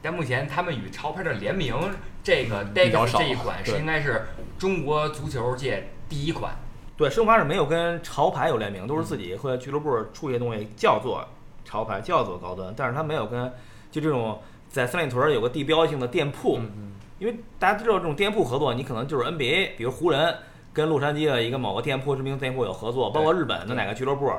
但目前他们与潮牌的联名，这个比较 Dex 少这一款是应该是中国足球界第一款。对，申花是没有跟潮牌有联名，都是自己和俱乐部出一些东西叫做潮牌，叫做高端，但是他没有跟就这种在三里屯儿有个地标性的店铺，嗯因为大家都知道这种店铺合作，你可能就是 NBA，比如湖人跟洛杉矶的一个某个店铺知名店铺有合作，包括日本的哪个俱乐部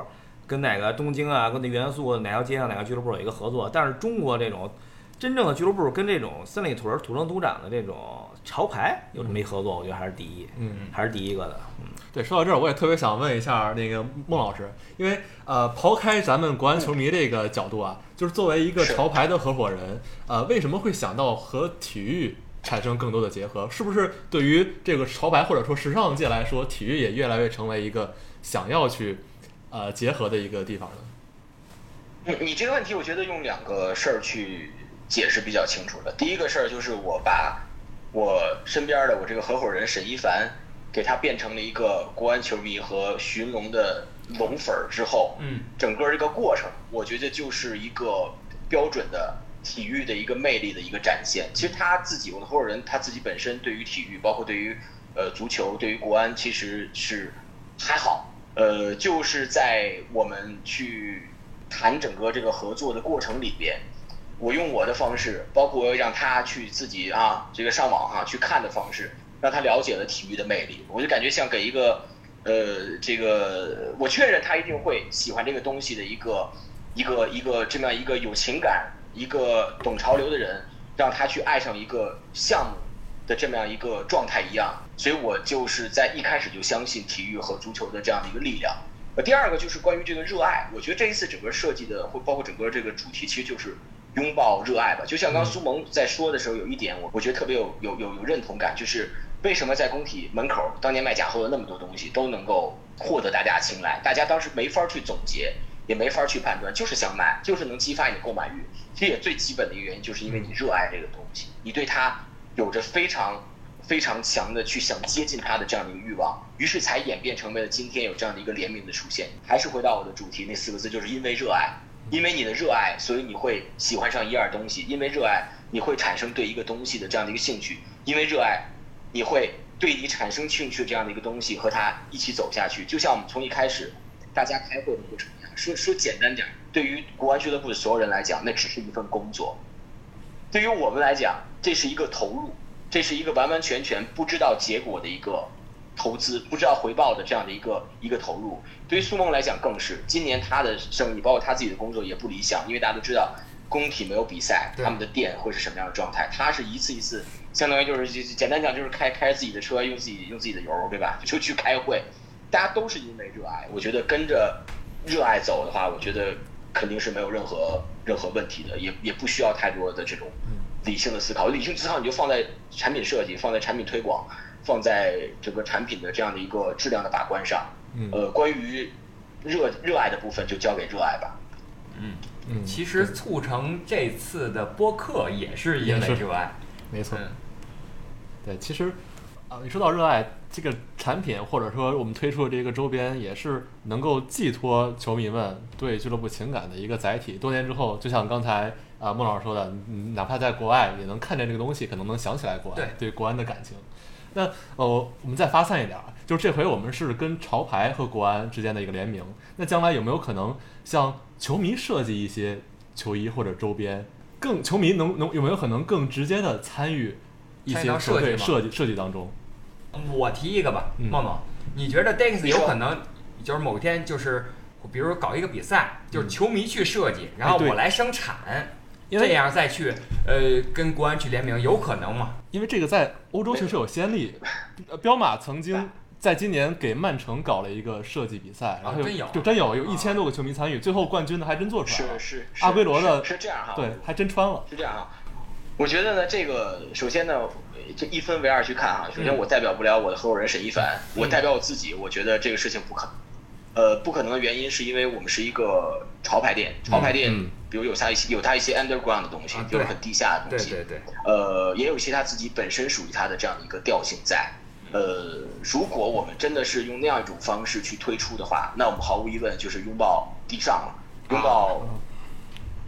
跟哪个东京啊，跟那元素哪条街上哪个俱乐部有一个合作。但是中国这种真正的俱乐部跟这种三里屯土生土长的这种潮牌有这么一合作，我觉得还是第一，嗯，还是第一个的。嗯，对，说到这儿，我也特别想问一下那个孟老师，因为呃，抛开咱们国安球迷这个角度啊，就是作为一个潮牌的合伙人，呃，为什么会想到和体育产生更多的结合？是不是对于这个潮牌或者说时尚界来说，体育也越来越成为一个想要去呃结合的一个地方呢？你你这个问题，我觉得用两个事儿去解释比较清楚了。第一个事儿就是我把我身边的我这个合伙人沈一凡，给他变成了一个国安球迷和寻龙的龙粉儿之后，嗯，整个这个过程，我觉得就是一个标准的体育的一个魅力的一个展现。其实他自己，我的合伙人他自己本身对于体育，包括对于呃足球、对于国安，其实是还好。呃，就是在我们去谈整个这个合作的过程里边，我用我的方式，包括让他去自己啊这个上网哈、去看的方式，让他了解了体育的魅力。我就感觉像给一个呃这个我确认他一定会喜欢这个东西的一个一个一个这么样一个有情感、一个懂潮流的人，让他去爱上一个项目的这么样一个状态一样。所以我就是在一开始就相信体育和足球的这样的一个力量。呃，第二个就是关于这个热爱，我觉得这一次整个设计的，或包括整个这个主题，其实就是拥抱热爱吧。就像刚刚苏萌在说的时候，有一点我我觉得特别有有有有认同感，就是为什么在工体门口当年卖假货的那么多东西都能够获得大家青睐，大家当时没法去总结，也没法去判断，就是想买，就是能激发你的购买欲。其实也最基本的一个原因，就是因为你热爱这个东西，你对它有着非常。非常强的去想接近它的这样的一个欲望，于是才演变成为了今天有这样的一个联名的出现。还是回到我的主题，那四个字就是因为热爱，因为你的热爱，所以你会喜欢上一样东西；因为热爱，你会产生对一个东西的这样的一个兴趣；因为热爱，你会对你产生兴趣的这样的一个东西和它一起走下去。就像我们从一开始大家开会的过程一样，说说简单点，对于国安俱乐部的所有人来讲，那只是一份工作；对于我们来讲，这是一个投入。这是一个完完全全不知道结果的一个投资，不知道回报的这样的一个一个投入。对于苏梦来讲更是，今年他的生意，包括他自己的工作也不理想，因为大家都知道工体没有比赛，他们的店会是什么样的状态。他是一次一次，相当于就是就简单讲就是开开着自己的车，用自己用自己的油，对吧？就去开会，大家都是因为热爱。我觉得跟着热爱走的话，我觉得肯定是没有任何任何问题的，也也不需要太多的这种理性的思考。理性思考你就放在产品设计，放在产品推广，放在整个产品的这样的一个质量的把关上。嗯呃，关于热热爱的部分就交给热爱吧。嗯，嗯，其实促成这次的播客也是因为热爱。没错。嗯，对，其实啊，你说到热爱这个产品，或者说我们推出的这个周边，也是能够寄托球迷们对俱乐部情感的一个载体。多年之后，就像刚才啊孟老师说的，嗯哪怕在国外也能看见这个东西，可能能想起来国安对国安的感情。那呃，我们再发散一点儿，就是这回我们是跟潮牌和国安之间的一个联名。那将来有没有可能向球迷设计一些球衣或者周边，更球迷能能有没有可能更直接的参与一些球队设计设计当中？我提一个吧，嗯梦梦，你觉得 Dex 有可能就是某天就是，比如说搞一个比赛，就是球迷去设计，然后我来生产，这样再去呃跟国安去联名，有可能吗？因为这个在欧洲确实有先例，呃彪马曾经在今年给曼城搞了一一个设计比赛，然后啊真有就真有有啊一千多个球迷参与，最后冠军的还真做出来了，是是，是阿圭罗的是是这样哈。对，还真穿了。是这样哈，我觉得呢，这个首先呢，这一分为二去看哈。首先，嗯我代表不了我的合伙人沈一凡，我代表我自己，我觉得这个事情不可能。呃，不可能的原因是因为我们是一个潮牌店，潮牌店，嗯比如有它一些有它一些 underground 的东西啊，就是对很地下的东西。对对对，呃，也有一些它自己本身属于它的这样的一个调性在。呃，如果我们真的是用那样一种方式去推出的话，那我们毫无疑问就是拥抱地上了，拥抱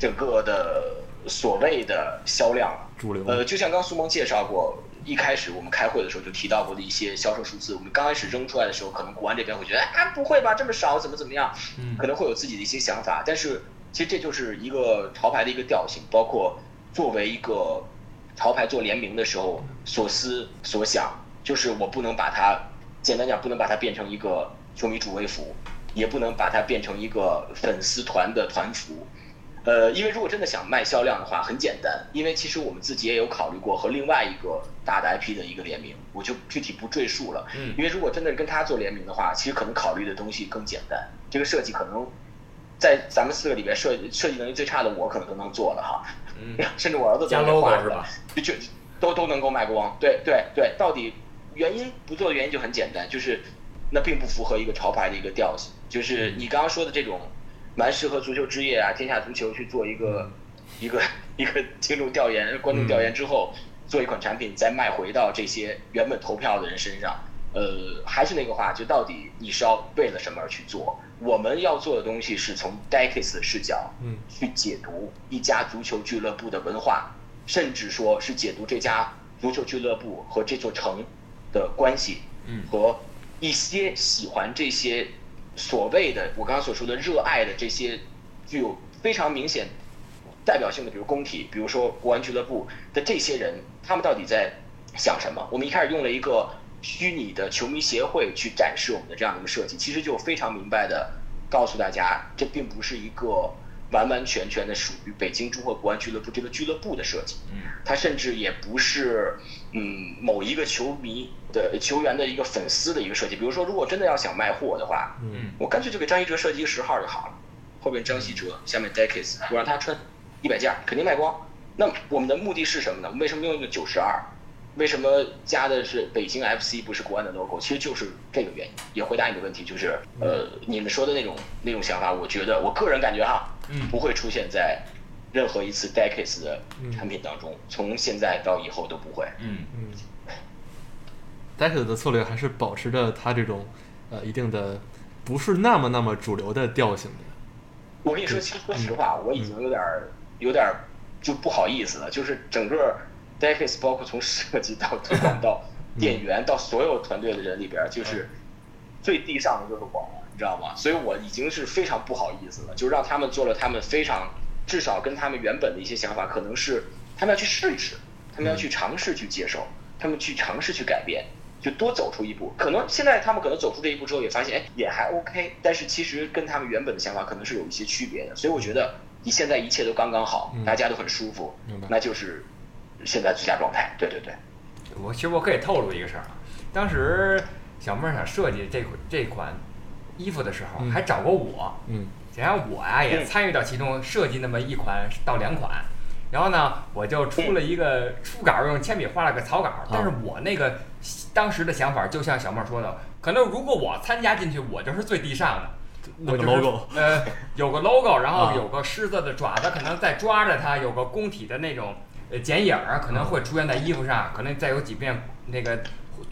整个的所谓的销量了。主流呃，就像刚苏萌介绍过，一开始我们开会的时候就提到过的一些销售数字，我们刚开始扔出来的时候，可能国安这边会觉得，啊，不会吧，这么少，怎么怎么样？嗯可能会有自己的一些想法，但是其实这就是一个潮牌的一个调性，包括作为一个潮牌做联名的时候所思所想，就是我不能把它简单讲，不能把它变成一个球迷主位服，也不能把它变成一个粉丝团的团服。呃，因为如果真的想卖销量的话，很简单，因为其实我们自己也有考虑过和另外一个大的 IP 的一个联名，我就具体不赘述了。嗯因为如果真的跟他做联名的话，其实可能考虑的东西更简单，这个设计可能在咱们四个里边设设计能力最差的我可能都能做了哈，嗯，甚至我儿子都加能画出来是吧？就就都都能够卖光。对对对，到底原因不做的原因就很简单，就是那并不符合一个潮牌的一个调性。就是你刚刚说的这种，蛮适合足球之夜啊、天下足球去做一个一个一个听众调研、观众调研之后，做一款产品再卖回到这些原本投票的人身上。呃，还是那个话，就到底你是要为了什么而去做？我们要做的东西是从 Dickies 的视角，嗯，去解读一家足球俱乐部的文化，甚至说是解读这家足球俱乐部和这座城的关系，嗯和一些喜欢这些所谓的我刚刚所说的热爱的这些具有非常明显代表性的，比如工体，比如说国安俱乐部的这些人，他们到底在想什么？我们一开始用了一个虚拟的球迷协会去展示我们的这样的一个设计，其实就非常明白的告诉大家，这并不是一个完完全全的属于北京中国国安俱乐部这个俱乐部的设计，嗯，它甚至也不是嗯某一个球迷的球员的一个粉丝的一个设计。比如说，如果真的要想卖货的话，嗯我干脆就给张一哲设计一个十号就好了，后边张稀哲，下面 Dickies，我让他穿一百件儿，肯定卖光。那我们的目的是什么呢？为什么用一个九十二？为什么加的是北京 FC 不是国安的 logo？其实就是这个原因。也回答你的问题，就是呃，你们说的那种那种想法，我觉得我个人感觉哈，嗯不会出现在任何一次 Decades 的产品当中，从现在到以后都不会。嗯嗯 d e c 的策略还是保持着它这种呃一定的不是那么那么主流的调性的。我跟你说，其实说实话，我已经有点儿有点儿就不好意思了。就是整个 Decades，包括从设计到推广到店员到所有团队的人里边儿，就是最地上的就是我了，你知道吗？所以我已经是非常不好意思了，就让他们做了他们非常至少跟他们原本的一些想法，可能是他们要去试一试，他们要去尝试去接受，他们去尝试去改变。就多走出一步，可能现在他们可能走出这一步之后，也发现哎也还 OK，但是其实跟他们原本的想法可能是有一些区别的，所以我觉得你现在一切都刚刚好，嗯。大家都很舒服明白，那就是现在最佳状态。对对对，我其实我可以透露一个事儿啊，当时小妹儿想设计这款这款衣服的时候，嗯。还找过我，嗯然后我呀也嗯参与到其中，设计那么一款到两款，然后呢，我就出了一个初稿，用铅笔画了个草稿，但是我那个当时的想法，就像小莫儿说的，可能如果我参加进去，我就是最地上的。我就是 logo 呃，有个 logo，然后啊。有个狮子的爪子，可能在抓着它，有个工体的那种呃剪影儿，可能会出现在衣服上，可能再有几遍那个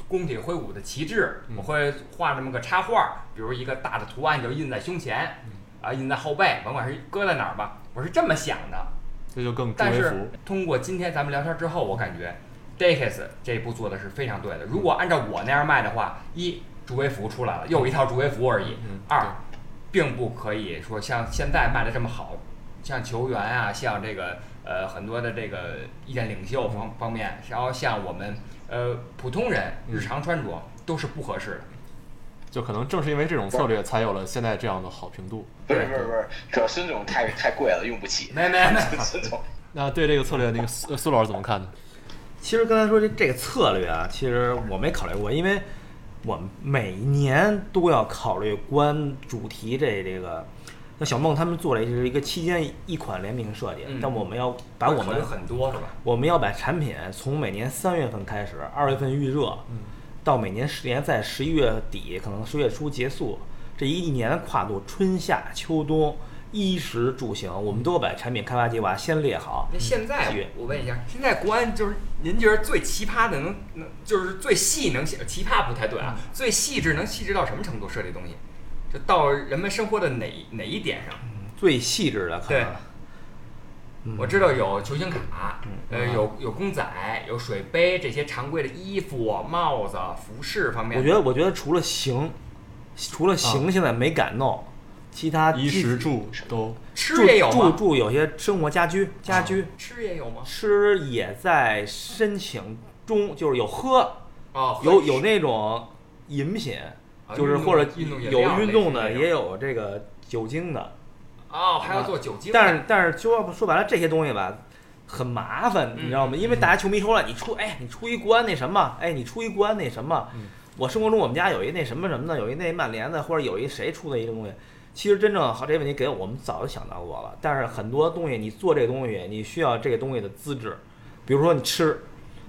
工体挥舞的旗帜，嗯。我会画这么个插画，比如一个大的图案就印在胸前，啊，印在后背，甭管是搁在哪儿吧，我是这么想的。这就更助但是。通过今天咱们聊天之后，我感觉 Dickies 这一步做的是非常对的。如果按照我那样卖的话，一助威服出来了，又一套助威服而已；嗯二，并不可以说像现在卖的这么好，像球员啊，像这个呃很多的这个意见领袖方方面，然后像我们呃普通人嗯日常穿着都是不合适的。就可能正是因为这种策略，才有了现在这样的好评度。不是不是不是，主要孙总太 太贵了，用不起。没没没，孙总，那对这个策略，那个苏苏老师怎么看呢？其实刚才说这这个策略啊，其实我没考虑过，因为我们每年都要考虑关主题这这个。那小梦他们做了是一个期间一款联名设计，嗯但我们要把我们很多是吧？我们要把产品从每年三月份开始，二月份预热，到每年十年在十一月底，可能十月初结束，这一年的跨度，春夏秋冬，衣食住行，我们都要把产品开发计划先列好。那现在我问一下，现在国安就是您觉得最奇葩的能能就是最细能写奇葩不太对啊，最细致能细致到什么程度设计东西？就到人们生活的哪哪一点上？最细致的可对能，嗯我知道有球星卡，呃，嗯有有公仔，有水杯这些常规的衣服、帽子、服饰方面。我觉得，我觉得除了行，除了行现在没敢弄，其他衣食住都住住吃也有吗？住有些生活家居家居，吃也有吗？吃也在申请中，就是有喝，哦，有有那种饮品，啊就是或者运动有运动的，也有这个酒精的。哦，还要做酒精，但是但是说说白了，这些东西吧，很麻烦，你知道吗？因为大家球迷说了，你出哎，你出一关那什么，哎，你出一关那什么。我生活中我们家有一那什么什么的，有一那曼联的，或者有一谁出的一个东西。其实真正好这个问题给我们早就想到过了，但是很多东西你做这个东西，你需要这个东西的资质，比如说你吃，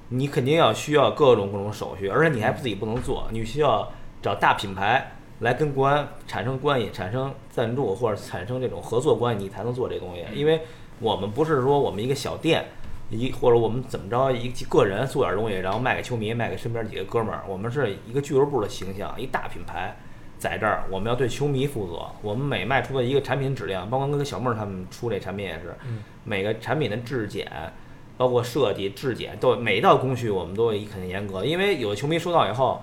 你肯定要需要各种各种手续，而且你还自己不能做，你需要找大品牌来跟国安产生关系，产生赞助或者产生这种合作关系，你才能做这东西。因为我们不是说我们一个小店，一或者我们怎么着一个人做点东西，然后卖给球迷，卖给身边几个哥们儿，我们是一个俱乐部的形象，一大品牌。在这儿，我们要对球迷负责。我们每卖出的一个产品质量，包括跟小妹儿他们出这产品也是，每个产品的质检，包括设计、质检，都每一道工序我们都会很严格。因为有的球迷收到以后，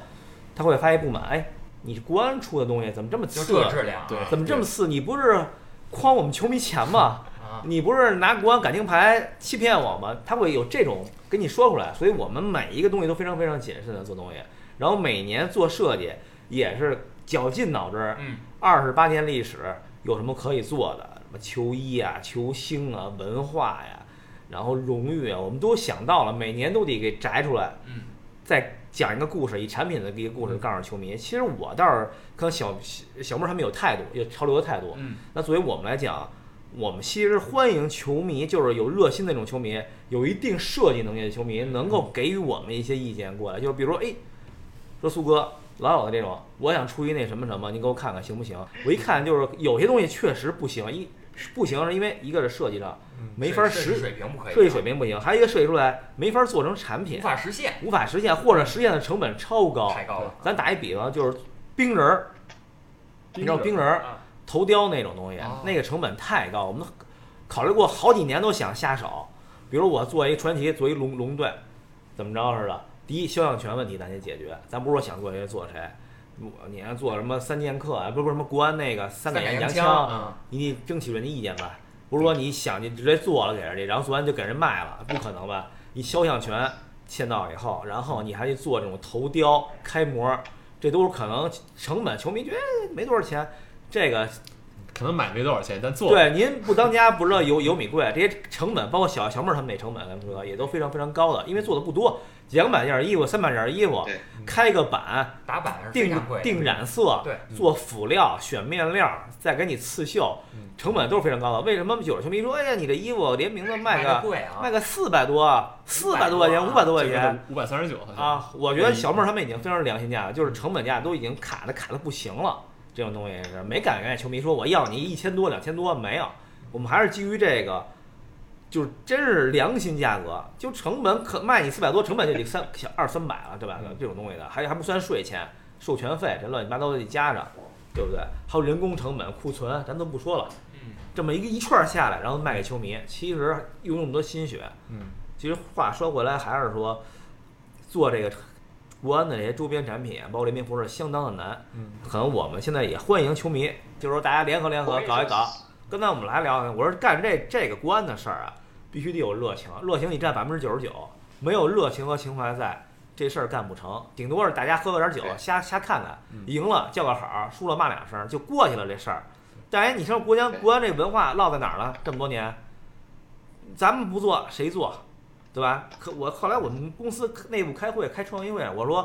他会发现不满，哎，你国安出的东西怎么这么就次？这质量啊，对怎么这么次？你不是诓我们球迷钱吗？啊，你不是拿国安感情牌欺骗我吗？他会有这种跟你说出来，所以我们每一个东西都非常非常谨慎的做东西，然后每年做设计也是绞尽脑汁儿。嗯，二十八年历史有什么可以做的？什么球衣啊、球星啊、文化呀，然后荣誉啊，我们都想到了，每年都得给摘出来。嗯，再讲一个故事，以产品的一个故事告诉球迷。其实我倒是跟小小妹儿他们有态度，有潮流的态度。嗯，那作为我们来讲，我们其实欢迎球迷，就是有热心的那种球迷，有一定设计能力的球迷，能够给予我们一些意见过来。就比如说，哎，说苏哥老有的这种，我想出一那什么什么，你给我看看行不行？我一看就是有些东西确实不行，一不行是因为一个是设计上没法设计实，水平不可以，设计水平不行，还有一个设计出来没法做成产品无，法实现，无法实现，或者实现的成本超高。太高了。咱打一比方，就是冰人儿，你知道冰人头雕那种东西哦，那个成本太高，我们考虑过好几年都想下手。比如我做一传奇，做一龙龙队，怎么着似的。第一，肖像权问题咱得解决，咱不是说想做谁做谁。我你还做什么三剑客啊？不是不是什么国安那个三三杆洋枪，嗯，你得争取人家意见吧，不是说你想就直接做了给人家，然后做完就给人卖了，不可能吧？你肖像权签到以后，然后你还去做这种头雕、开模，这都是可能成本，球迷觉得没多少钱。这个可能买没多少钱，但做对您不当家不知道有有米贵，这些成本包括小小妹儿他们那成本，咱们说也都非常非常高的，因为做的不多，两百件衣服、三百件衣服，开个版，打板是定定染色，对，做辅料、选面料，再给你刺绣，成本都是非常高的。为什么有的球迷说，哎呀，你这衣服连名字卖的个贵啊，卖个四百多，四百多块钱，五百多块钱五百三十九。啊？我觉得小妹儿他们已经非常良心价了，就是成本价都已经卡的卡的不行了。这种东西是没敢跟球迷说我要你一千多、两千多，没有，我们还是基于这个。就是真是良心价格，就成本可卖你四百多，成本就得三小二三百了，对吧？这种东西的，还还不算税钱、授权费，这乱七八糟的得加上，对不对？还有人工成本、库存，咱都不说了。嗯，这么一个一串儿下来，然后卖给球迷，其实用那么多心血。嗯，其实话说回来，还是说做这个国安的这些周边产品，包括联名服饰，相当的难。嗯，可能我们现在也欢迎球迷，就是说大家联合联合搞一搞。刚才我们来聊，我说干这这个国安的事儿啊，必须得有热情，热情你占百分之九十九，没有热情和情怀在，这事儿干不成。顶多是大家喝个点酒，瞎瞎看看，嗯赢了叫个好，输了骂两声就过去了这事儿。但哎，你说国家国安这文化落在哪儿了？这么多年，咱们不做谁做，对吧？可我后来我们公司内部开会开创意会，我说，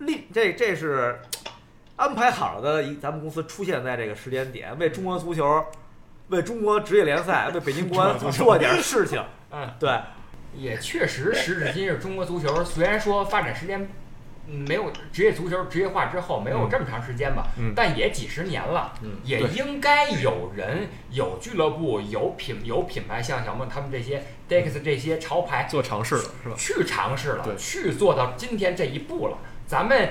立这这是安排好的一咱们公司出现在这个时间点，为中国足球，为中国职业联赛，为北京国安做点事情。嗯，对，也确实，时至今日，中国足球虽然说发展时间嗯没有职业足球职业化之后没有这么长时间吧，嗯但也几十年了，嗯也应该有人有俱乐部有品有品牌，像小梦他们这些 Dex 这些潮牌做尝试了是吧？去尝试了，对去做到今天这一步了。咱们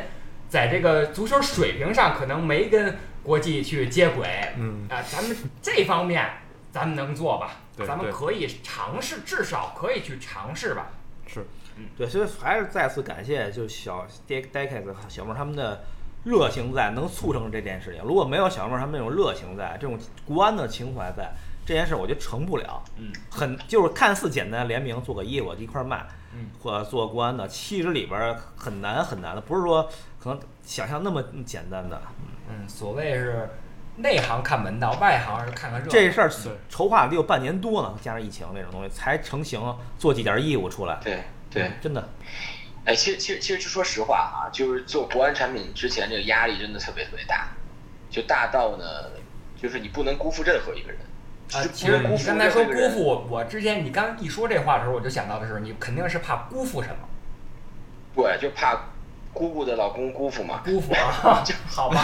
在这个足球水平上可能没跟国际去接轨，嗯，啊，咱们这方面咱们能做吧？对对咱们可以尝试，至少可以去尝试吧。是，嗯对，所以还是再次感谢就小 d e c a s 小妹他们的热情在，能促成这件事情。如果没有小妹他们那种热情在，这种国安的情怀在，这件事我觉得成不了。嗯，很就是看似简单联名做个衣服一块儿卖，嗯或做国安的，其实里边儿很难很难的，不是说可能想象那么简单的。嗯，所谓是内行看门道，外行是看看热闹。这事儿筹划得有半年多呢，加上疫情这种东西才成型，做几件衣服出来。对对，真的，哎，其实其实其实就说实话啊，就是做国安产品之前这个压力真的特别特别大，就大到呢，就是你不能辜负任何一个人。啊，其实辜负你刚才说辜负，我我之前你刚一说这话的时候，我就想到的是，你肯定是怕辜负什么？对，就怕姑姑的老公姑父嘛。姑父啊，就好没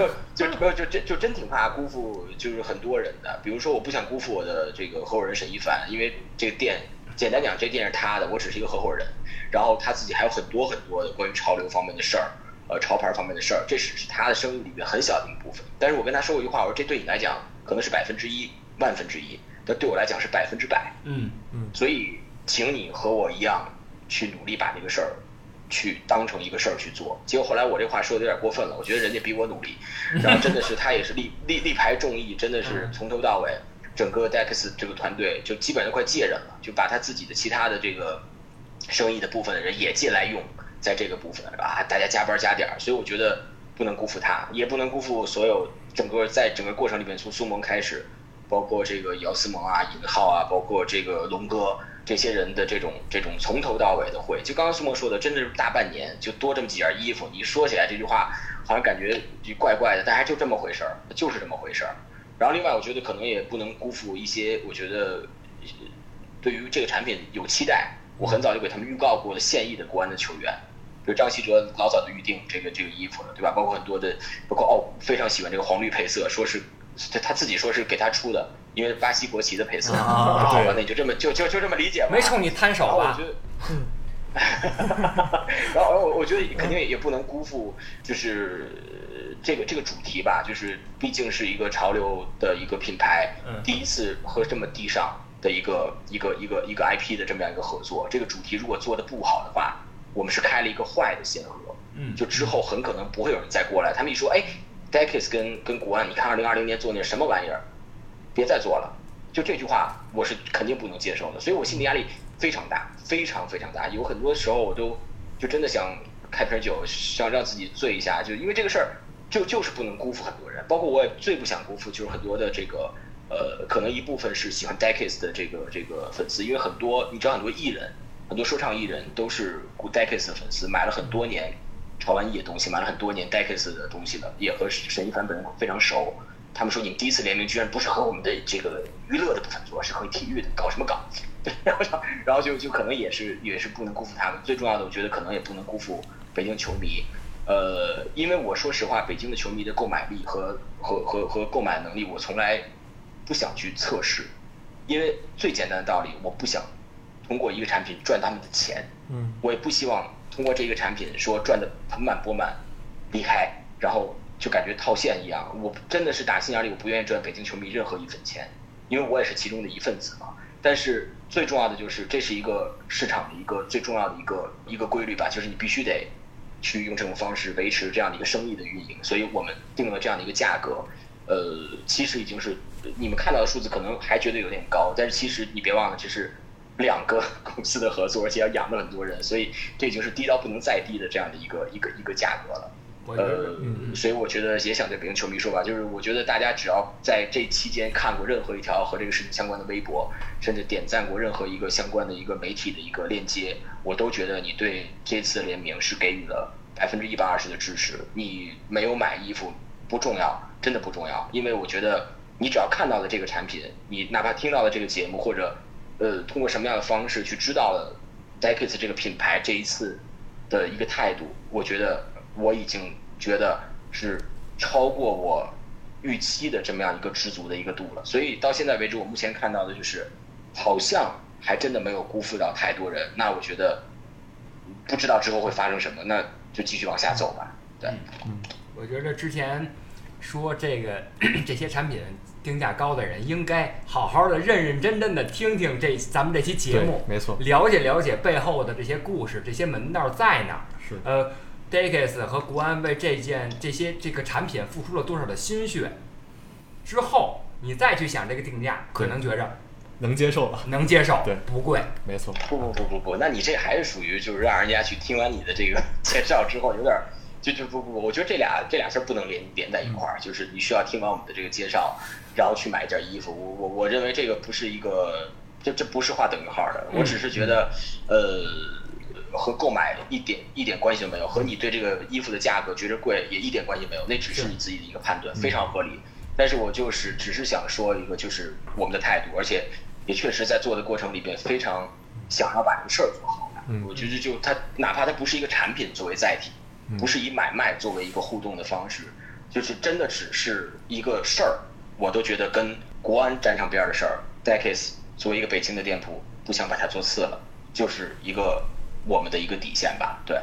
有，就没有，就真就真挺怕辜负，就是很多人的。比如说，我不想辜负我的这个合伙人沈一凡，因为这个店，简单讲，这店是他的，我只是一个合伙人。然后他自己还有很多很多的关于潮流方面的事儿，呃，潮牌方面的事儿，这只是他的生意里面很小的一部分。但是我跟他说过一句话，我说这对你来讲可能是百分之一、万分之一，但对我来讲是百分之百。嗯嗯所以，请你和我一样去努力把这个事儿去当成一个事儿去做。结果后来我这话说的有点过分了，我觉得人家比我努力，然后真的是他也是力力力排众议，真的是从头到尾，整个 Dex 这个团队就基本上快借人了，就把他自己的其他的这个生意的部分的人也借来用，在这个部分啊，大家加班加点儿，所以我觉得不能辜负他，也不能辜负所有整个在整个过程里面从苏萌开始。包括这个姚思萌啊、尹浩啊，包括这个龙哥这些人的这种这种从头到尾的会，就刚刚苏墨说的，真的是大半年就多这么几件衣服，你说起来这句话好像感觉就怪怪的，但还就这么回事儿，就是这么回事儿。然后另外，我觉得可能也不能辜负一些我觉得对于这个产品有期待，我很早就给他们预告过的现役的国安的球员。比如张稀哲老早就预定这个这个衣服了，对吧？包括很多的，包括哦，非常喜欢这个黄绿配色，说是他他自己说是给他出的，因为巴西国旗的配色。啊对，那你就这么就就就这么理解吧。没冲你摊手吧然后我 我我觉得肯定也不能辜负，就是呃这个这个主题吧，就是毕竟是一个潮流的一个品牌，嗯第一次和这么地上的一个一个一个一个 IP 的这么样一个合作，这个主题如果做的不好的话，我们是开了一个坏的先河，嗯就之后很可能不会有人再过来。他们一说，哎，Decis 跟跟国安，你看二零二零年做那什么玩意儿，别再做了。就这句话，我是肯定不能接受的，所以我心理压力非常大，非常非常大。有很多时候我都就真的想开瓶酒，想让自己醉一下，就因为这个事儿，就就是不能辜负很多人，包括我也最不想辜负就是很多的这个呃，可能一部分是喜欢 Decades 的这个这个粉丝，因为很多你知道很多艺人，很多说唱艺人都是 Decades 的粉丝，买了很多年潮玩艺的东西，买了很多年 Decades 的东西了，也和沈一凡本人非常熟。他们说你们第一次联名居然不是和我们的这个娱乐的部分做，是和体育的，搞什么搞？对，然后然后就就可能也是也是不能辜负他们。最重要的，我觉得可能也不能辜负北京球迷。呃，因为我说实话，北京的球迷的购买力和和和和购买能力，我从来不想去测试，因为最简单的道理，我不想通过一个产品赚他们的钱。嗯，我也不希望通过这个产品说赚的盆满钵满离开，然后就感觉套现一样。我真的是打心眼里，我不愿意赚北京球迷任何一分钱，因为我也是其中的一份子嘛。但是最重要的就是，这是一个市场的一个最重要的一个一个规律吧，就是你必须得去用这种方式维持这样的一个生意的运营。所以我们定了这样的一个价格，呃，其实已经是你们看到的数字可能还觉得有点高，但是其实你别忘了，这是两个 公司的合作，而且要养着很多人，所以这已经是低到不能再低的这样的一个一个一个价格了。呃，所以我觉得也想对北京球迷说吧，就是我觉得大家只要在这期间看过任何一条和这个事情相关的微博，甚至点赞过任何一个相关的一个媒体的一个链接，我都觉得你对这次的联名是给予了百分之一百二十的支持。你没有买衣服不重要，真的不重要，因为我觉得你只要看到了这个产品，你哪怕听到了这个节目，或者呃通过什么样的方式去知道了 Decades 这个品牌这一次的一个态度，我觉得我已经觉得是超过我预期的这么样一个知足的一个度了。所以到现在为止，我目前看到的就是，好像还真的没有辜负到太多人。那我觉得不知道之后会发生什么，那就继续往下走吧。对，嗯我觉得之前说这个 这些产品定价高的人，应该好好的认认真真的听听这咱们这期节目，没错了解了解背后的这些故事，这些门道在哪儿。是呃 d a k e s 和国安为这件这些这个产品付出了多少的心血，之后你再去想这个定价，可能觉着能接受了。能接受，对不贵。没错，不不不不不，那你这还是属于就是让人家去听完你的这个 介绍之后，有点儿就就不不不，我觉得这俩这俩事儿不能连连在一块儿，就是你需要听完我们的这个介绍，然后去买一件衣服。我我我认为这个不是一个，这这不是画等于号的，我只是觉得，呃，和购买一点一点关系都没有，和你对这个衣服的价格觉着贵也一点关系没有，那只是你自己的一个判断，非常合理。但是我就是只是想说一个，就是我们的态度，而且也确实在做的过程里边非常想要把这个事儿做好。嗯我觉得就它哪怕它不是一个产品作为载体，不是以买卖作为一个互动的方式，就是真的只是一个事儿，我都觉得跟国安沾上边儿的事儿 d e c a s 作为一个北京的店铺，不想把它做次了，就是一个我们的一个底线吧。对，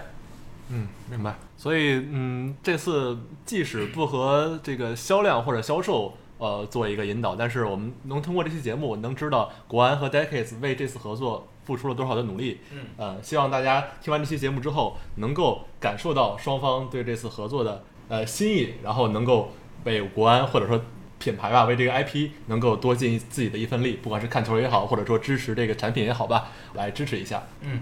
嗯，明白。所以，嗯，这次即使不和这个销量或者销售呃做一个引导，但是我们能通过这期节目能知道国安和 Decades 为这次合作付出了多少的努力。嗯，呃，希望大家听完这期节目之后，能够感受到双方对这次合作的呃心意，然后能够为国安或者说品牌吧，为这个 IP 能够多尽自己的一份力，不管是看球也好，或者说支持这个产品也好吧，来支持一下。嗯，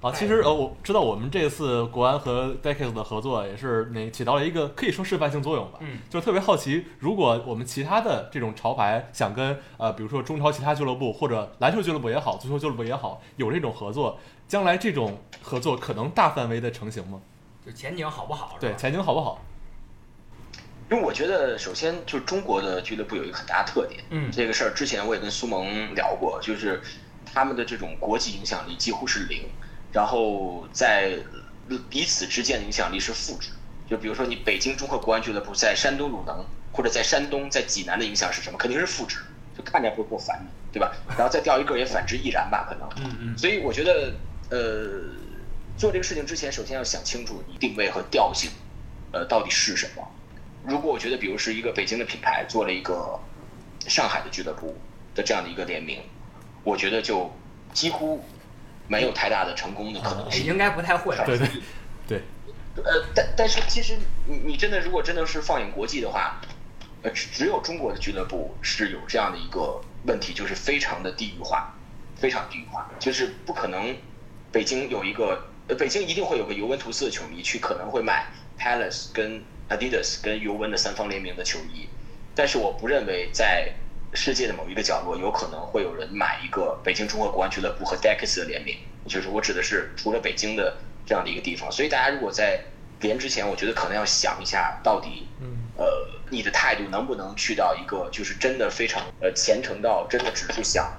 啊，其实呃，我知道我们这次国安和 Decades 的合作也是那起到了一个可以说示范性作用吧。嗯，就特别好奇，如果我们其他的这种潮牌想跟呃，比如说中超其他俱乐部或者篮球俱乐部也好，足球俱乐部也好，有这种合作，将来这种合作可能大范围的成型吗？就前景好不好？对，前景好不好？因为我觉得首先就是中国的俱乐部有一个很大的特点，嗯这个事儿之前我也跟苏萌聊过，就是他们的这种国际影响力几乎是零，然后在彼此之间的影响力是负值。就比如说你北京中赫国安俱乐部在山东鲁能或者在山东在济南的影响是什么？肯定是负值，就看着会够烦你，对吧？然后再掉一个也反之亦然吧，可能。嗯嗯所以我觉得，呃，做这个事情之前，首先要想清楚你定位和调性，呃，到底是什么。如果我觉得，比如是一个北京的品牌做了一个上海的俱乐部的这样的一个联名，我觉得就几乎没有太大的成功的可能性。哎应该不太会。对对对，呃，但但是其实你你真的如果真的是放眼国际的话，呃，只只有中国的俱乐部是有这样的一个问题，就是非常的地域化，非常地域化，就是不可能北京有一个呃，北京一定会有个尤文图斯的球迷去可能会买 Palace 跟 Adidas 跟尤文的三方联名的球衣，但是我不认为在世界的某一个角落有可能会有人买一个北京中国国安俱乐部和 Dex 的联名，就是我指的是除了北京的这样的一个地方。所以大家如果在连之前，我觉得可能要想一下，到底呃你的态度能不能去到一个就是真的非常呃虔诚到真的只是想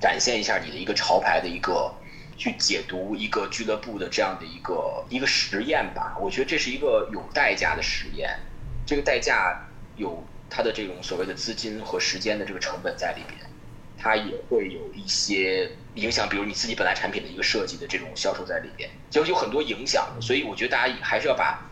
展现一下你的一个潮牌的一个去解读一个俱乐部的这样的一个一个实验吧。我觉得这是一个有代价的实验，这个代价有它的这种所谓的资金和时间的这个成本在里边，它也会有一些影响，比如你自己本来产品的一个设计的这种销售在里边，就有很多影响的。所以我觉得大家还是要把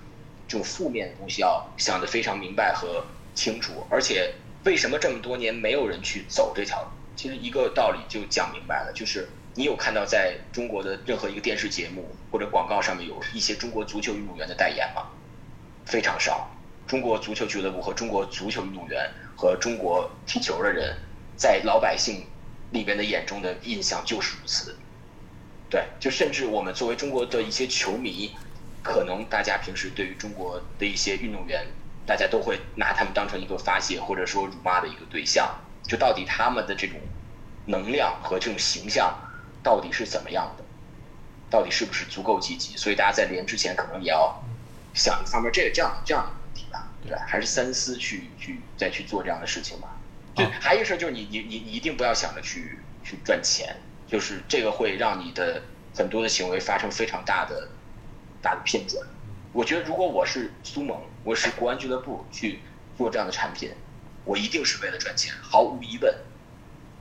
这种负面的东西要想得非常明白和清楚。而且为什么这么多年没有人去走这条路？其实一个道理就讲明白了，就是你有看到在中国的任何一个电视节目或者广告上面有一些中国足球运动员的代言吗？非常少。中国足球俱乐部和中国足球运动员和中国踢球的人，在老百姓里边的眼中的印象就是如此。对，就甚至我们作为中国的一些球迷，可能大家平时对于中国的一些运动员，大家都会拿他们当成一个发泄或者说辱骂的一个对象。就到底他们的这种能量和这种形象到底是怎么样的，到底是不是足够积极？所以大家在连之前可能也要想一方面这这样这样，对吧？还是三思去去再去做这样的事情吧。就还有一个事儿就是你你你你一定不要想着去去赚钱，就是这个会让你的很多的行为发生非常大的大的偏转。我觉得如果我是苏蒙，我是国安俱乐部去做这样的产品，我一定是为了赚钱，毫无疑问，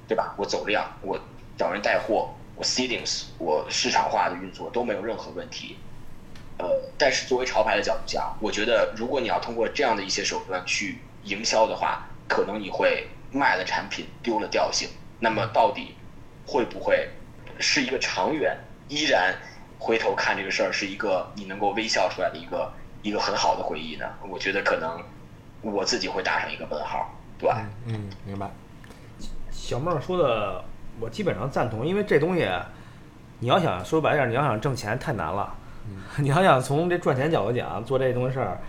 对吧？我走量，我找人带货，我 seedings，我市场化的运作都没有任何问题。呃，但是作为潮牌的角度讲，我觉得如果你要通过这样的一些手段去营销的话，可能你会卖了产品丢了调性。那么到底会不会是一个长远依然回头看这个事儿是一个你能够微笑出来的一个一个很好的回忆呢？我觉得可能我自己会打上一个问号。对吧，嗯，明白。小梦说的，我基本上赞同，因为这东西，你要想说白点，你要想挣钱太难了。你要想从这赚钱角度讲，做这东西事儿，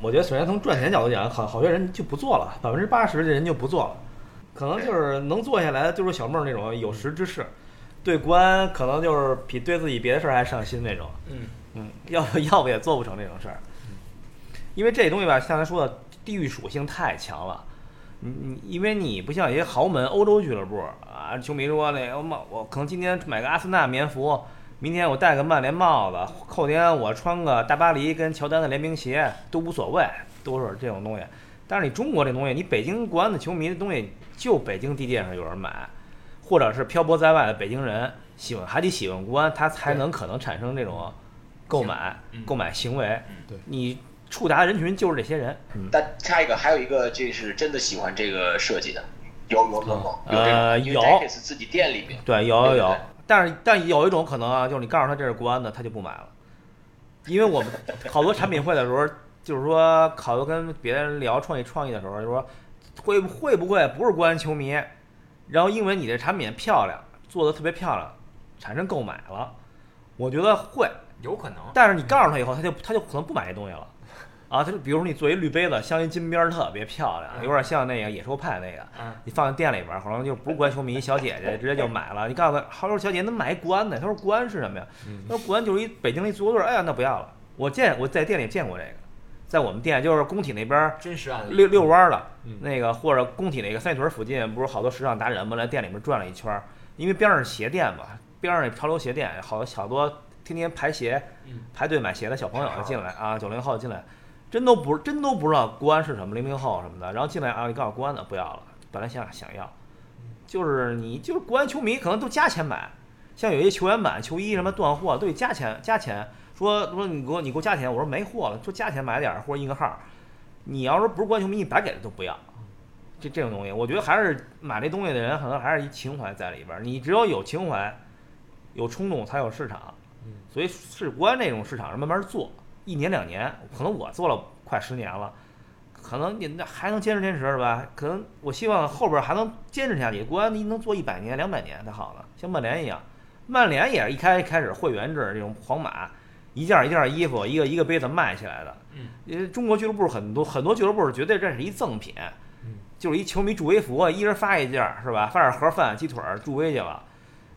我觉得首先从赚钱角度讲，好好些人就不做了，百分之八十的人就不做了，可能就是能做下来的就是小梦那种有识之士，对国安可能就是比对自己别的事儿还上心那种。嗯嗯，要不要不也做不成这种事儿，因为这东西吧，像咱说的，地域属性太强了。你你，因为你不像一些豪门欧洲俱乐部啊，球迷说那个我我可能今天买个阿森纳棉服，明天我戴个曼联帽子，后天我穿个大巴黎跟乔丹的联名鞋都无所谓，都是这种东西。但是你中国这东西，你北京国安的球迷的东西，就北京地界上有人买，或者是漂泊在外的北京人喜欢还得喜欢国安，他才能可能产生这种购买嗯。购买行为。对。你触达人群就是这些人。嗯，但插一个，还有一个，这是真的喜欢这个设计的，有有有呃有自己店里面，对，有有有但是但有一种可能啊，就是你告诉他这是国安的，他就不买了，因为我们好多产品会的时候，就是说好多跟别人聊创意创意的时候，就说会会不会不是国安球迷，然后因为你这产品漂亮，做的特别漂亮，产生购买了，我觉得会，有可能。但是你告诉他以后，他就他就可能不买这东西了。啊，他就比如说你做一绿杯子，镶一金边儿，特别漂亮，嗯有点像那个野兽派那个，嗯你放在店里边儿，可能就不是国安球迷，小姐姐直接就买了。你告诉他，好说小姐姐能买一国安的？他说国安是什么呀？他说国安就是一北京的一足球队儿。哎呀，那不要了。我见我在店里见过这个，在我们店就是工体那边儿真实案例。遛遛弯儿的嗯那个，或者工体那个三里屯附近，不是好多时尚达人吗？来店里面转了一圈儿，因为边上是鞋店嘛，边上那潮流鞋店，好好多天天排鞋嗯、排队买鞋的小朋友进来啊，九零后进来，真都不真都不知道国安是什么，零零后什么的，然后进来啊，你告诉国安的不要了，本来想想要，就是你就是国安球迷可能都加钱买，像有些球员版球衣什么断货都得加钱加钱，说说你给我你给我加钱，我说没货了，说加钱买点儿或者印个号，你要说不是国安球迷，你白给的都不要。这这种东西，我觉得还是买这东西的人，可能还是一情怀在里边。你只有有情怀、有冲动，才有市场。所以是国安这种市场上慢慢做，一年两年，可能我做了快十年了，可能你那还能坚持坚持是吧？可能我希望后边儿还能坚持下去。国安你能做一百年、两百年才好呢，像曼联一样，曼联也是一开开始会员制这种皇马，一件儿一件儿衣服，一个一个杯子卖起来的。嗯，因为中国俱乐部很多很多俱乐部绝对这是一赠品，嗯，就是一球迷助威服，一人发一件儿是吧？发点盒饭、鸡腿儿助威去了。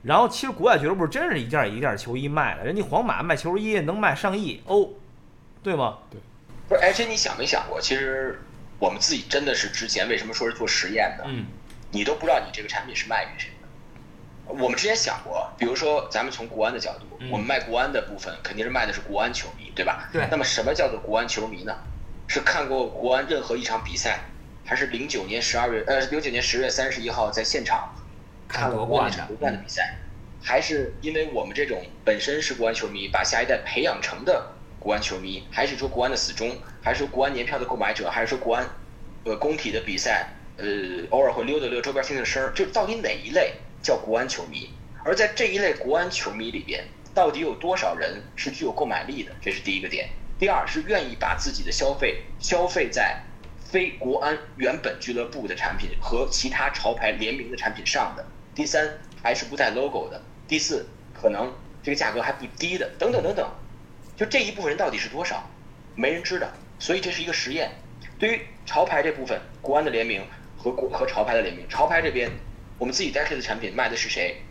然后其实国外俱乐部真是一件儿一件儿球衣卖的，人家皇马卖球衣能卖上亿欧，对吗？不是，而且你想没想过，其实我们自己真的是之前为什么说是做实验的？嗯你都不知道你这个产品是卖给谁的。我们之前想过，比如说咱们从国安的角度，嗯我们卖国安的部分肯定是卖的是国安球迷，对吧？对那么什么叫做国安球迷呢？是看过国安任何一场比赛，还是零九年十二月呃零九年十月三十一号在现场看过国安场夺冠的比赛，还是因为我们这种本身是国安球迷，把下一代培养成的国安球迷，还是说国安的死忠，还是说国安年票的购买者，还是说国安呃工体的比赛，呃偶尔会溜达溜周边听听声儿，这到底哪一类叫国安球迷？而在这一类国安球迷里边，到底有多少人是具有购买力的？这是第一个点。第二是愿意把自己的消费消费在非国安原本俱乐部的产品和其他潮牌联名的产品上的。第三还是不带 logo 的。第四可能这个价格还不低的，等等等等。就这一部分人到底是多少，没人知道。所以这是一个实验。对于潮牌这部分，国安的联名和国和潮牌的联名，潮牌这边我们自己 Deca 的产品卖的是谁？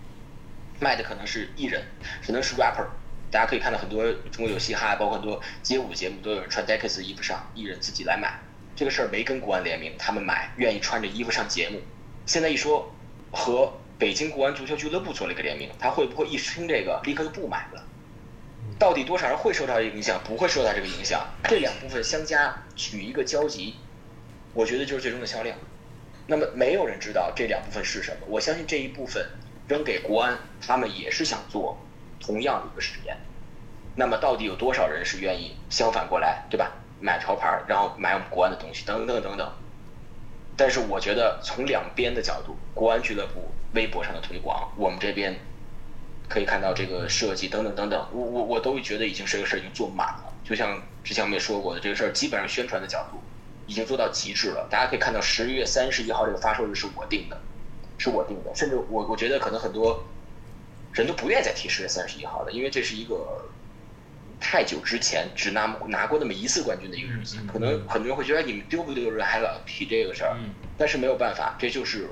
卖的可能是艺人，可能是 rapper。大家可以看到很多中国有嘻哈，包括很多街舞节目都有人穿 Deca 的衣服上，艺人自己来买。这个事儿没跟国安联名，他们买愿意穿着衣服上节目。现在一说和北京国安足球俱乐部做了一个联名，他会不会一听这个立刻就不买了？到底多少人会受到这个影响？不会受到这个影响？这两部分相加取一个交集，我觉得就是最终的销量。那么没有人知道这两部分是什么，我相信这一部分扔给国安，他们也是想做同样的一个实验。那么到底有多少人是愿意相反过来，对吧？买潮牌，然后买我们国安的东西，等等等等。但是我觉得从两边的角度，国安俱乐部微博上的推广，我们这边可以看到这个设计等等等等，我我我都觉得已经这个事儿已经做满了。就像之前我们也说过的，这个事儿基本上宣传的角度已经做到极致了。大家可以看到十一月三十一号这个发售日是我定的，是我定的，甚至我我觉得可能很多人都不愿意再提十月三十一号了，因为这是一个太久之前只拿拿过那么一次冠军的一个日子，可能很多人会觉得你们丢不丢人还老提这个事儿，但是没有办法，这就是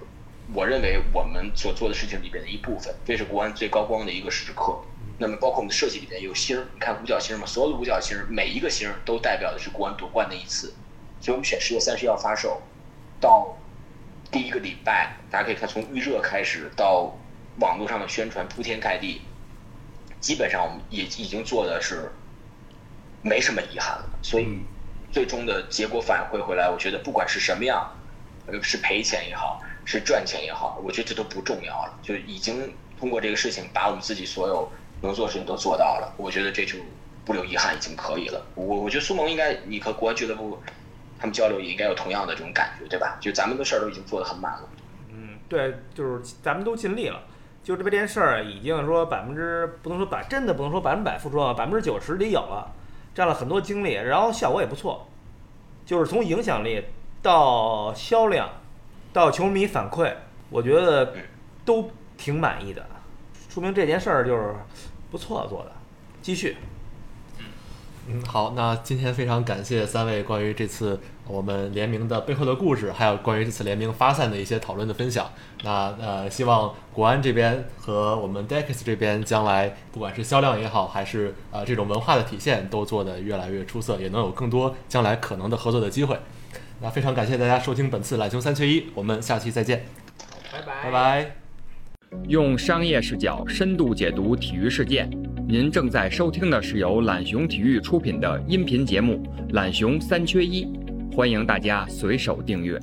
我认为我们所做的事情里边的一部分，这是国安最高光的一个时刻。那么包括我们的设计里边有星儿，你看五角星嘛，所有的五角星每一个星都代表的是国安夺冠的一次，所以我们选十月三十一号发售，到第一个礼拜，大家可以看从预热开始到网络上的宣传铺天盖地，基本上我们也已经做的是没什么遗憾了，所以最终的结果反馈回来，我觉得不管是什么样，呃是赔钱也好，是赚钱也好，我觉得这都不重要了，就已经通过这个事情把我们自己所有。能做的事情都做到了，我觉得这就不留遗憾已经可以了。我我觉得苏萌应该，你和国安俱乐部他们交流也应该有同样的这种感觉，对吧？就咱们的事儿都已经做得很满了。嗯，对，就是咱们都尽力了。就这件事儿已经说百分之不能说百，真的不能说百分百付出啊，百分之九十得有了，占了很多精力，然后效果也不错。就是从影响力到销量到球迷反馈，我觉得都挺满意的，说明这件事儿就是。不错，做的，继续。嗯，好，那今天非常感谢三位关于这次我们联名的背后的故事，还有关于这次联名发散的一些讨论的分享。那呃，希望国安这边和我们 Dex 这边将来不管是销量也好，还是呃这种文化的体现，都做得越来越出色，也能有更多将来可能的合作的机会。那非常感谢大家收听本次懒熊三缺一，我们下期再见，拜拜，拜拜。用商业视角深度解读体育事件。您正在收听的是由懒熊体育出品的音频节目《懒熊三缺一》，欢迎大家随手订阅。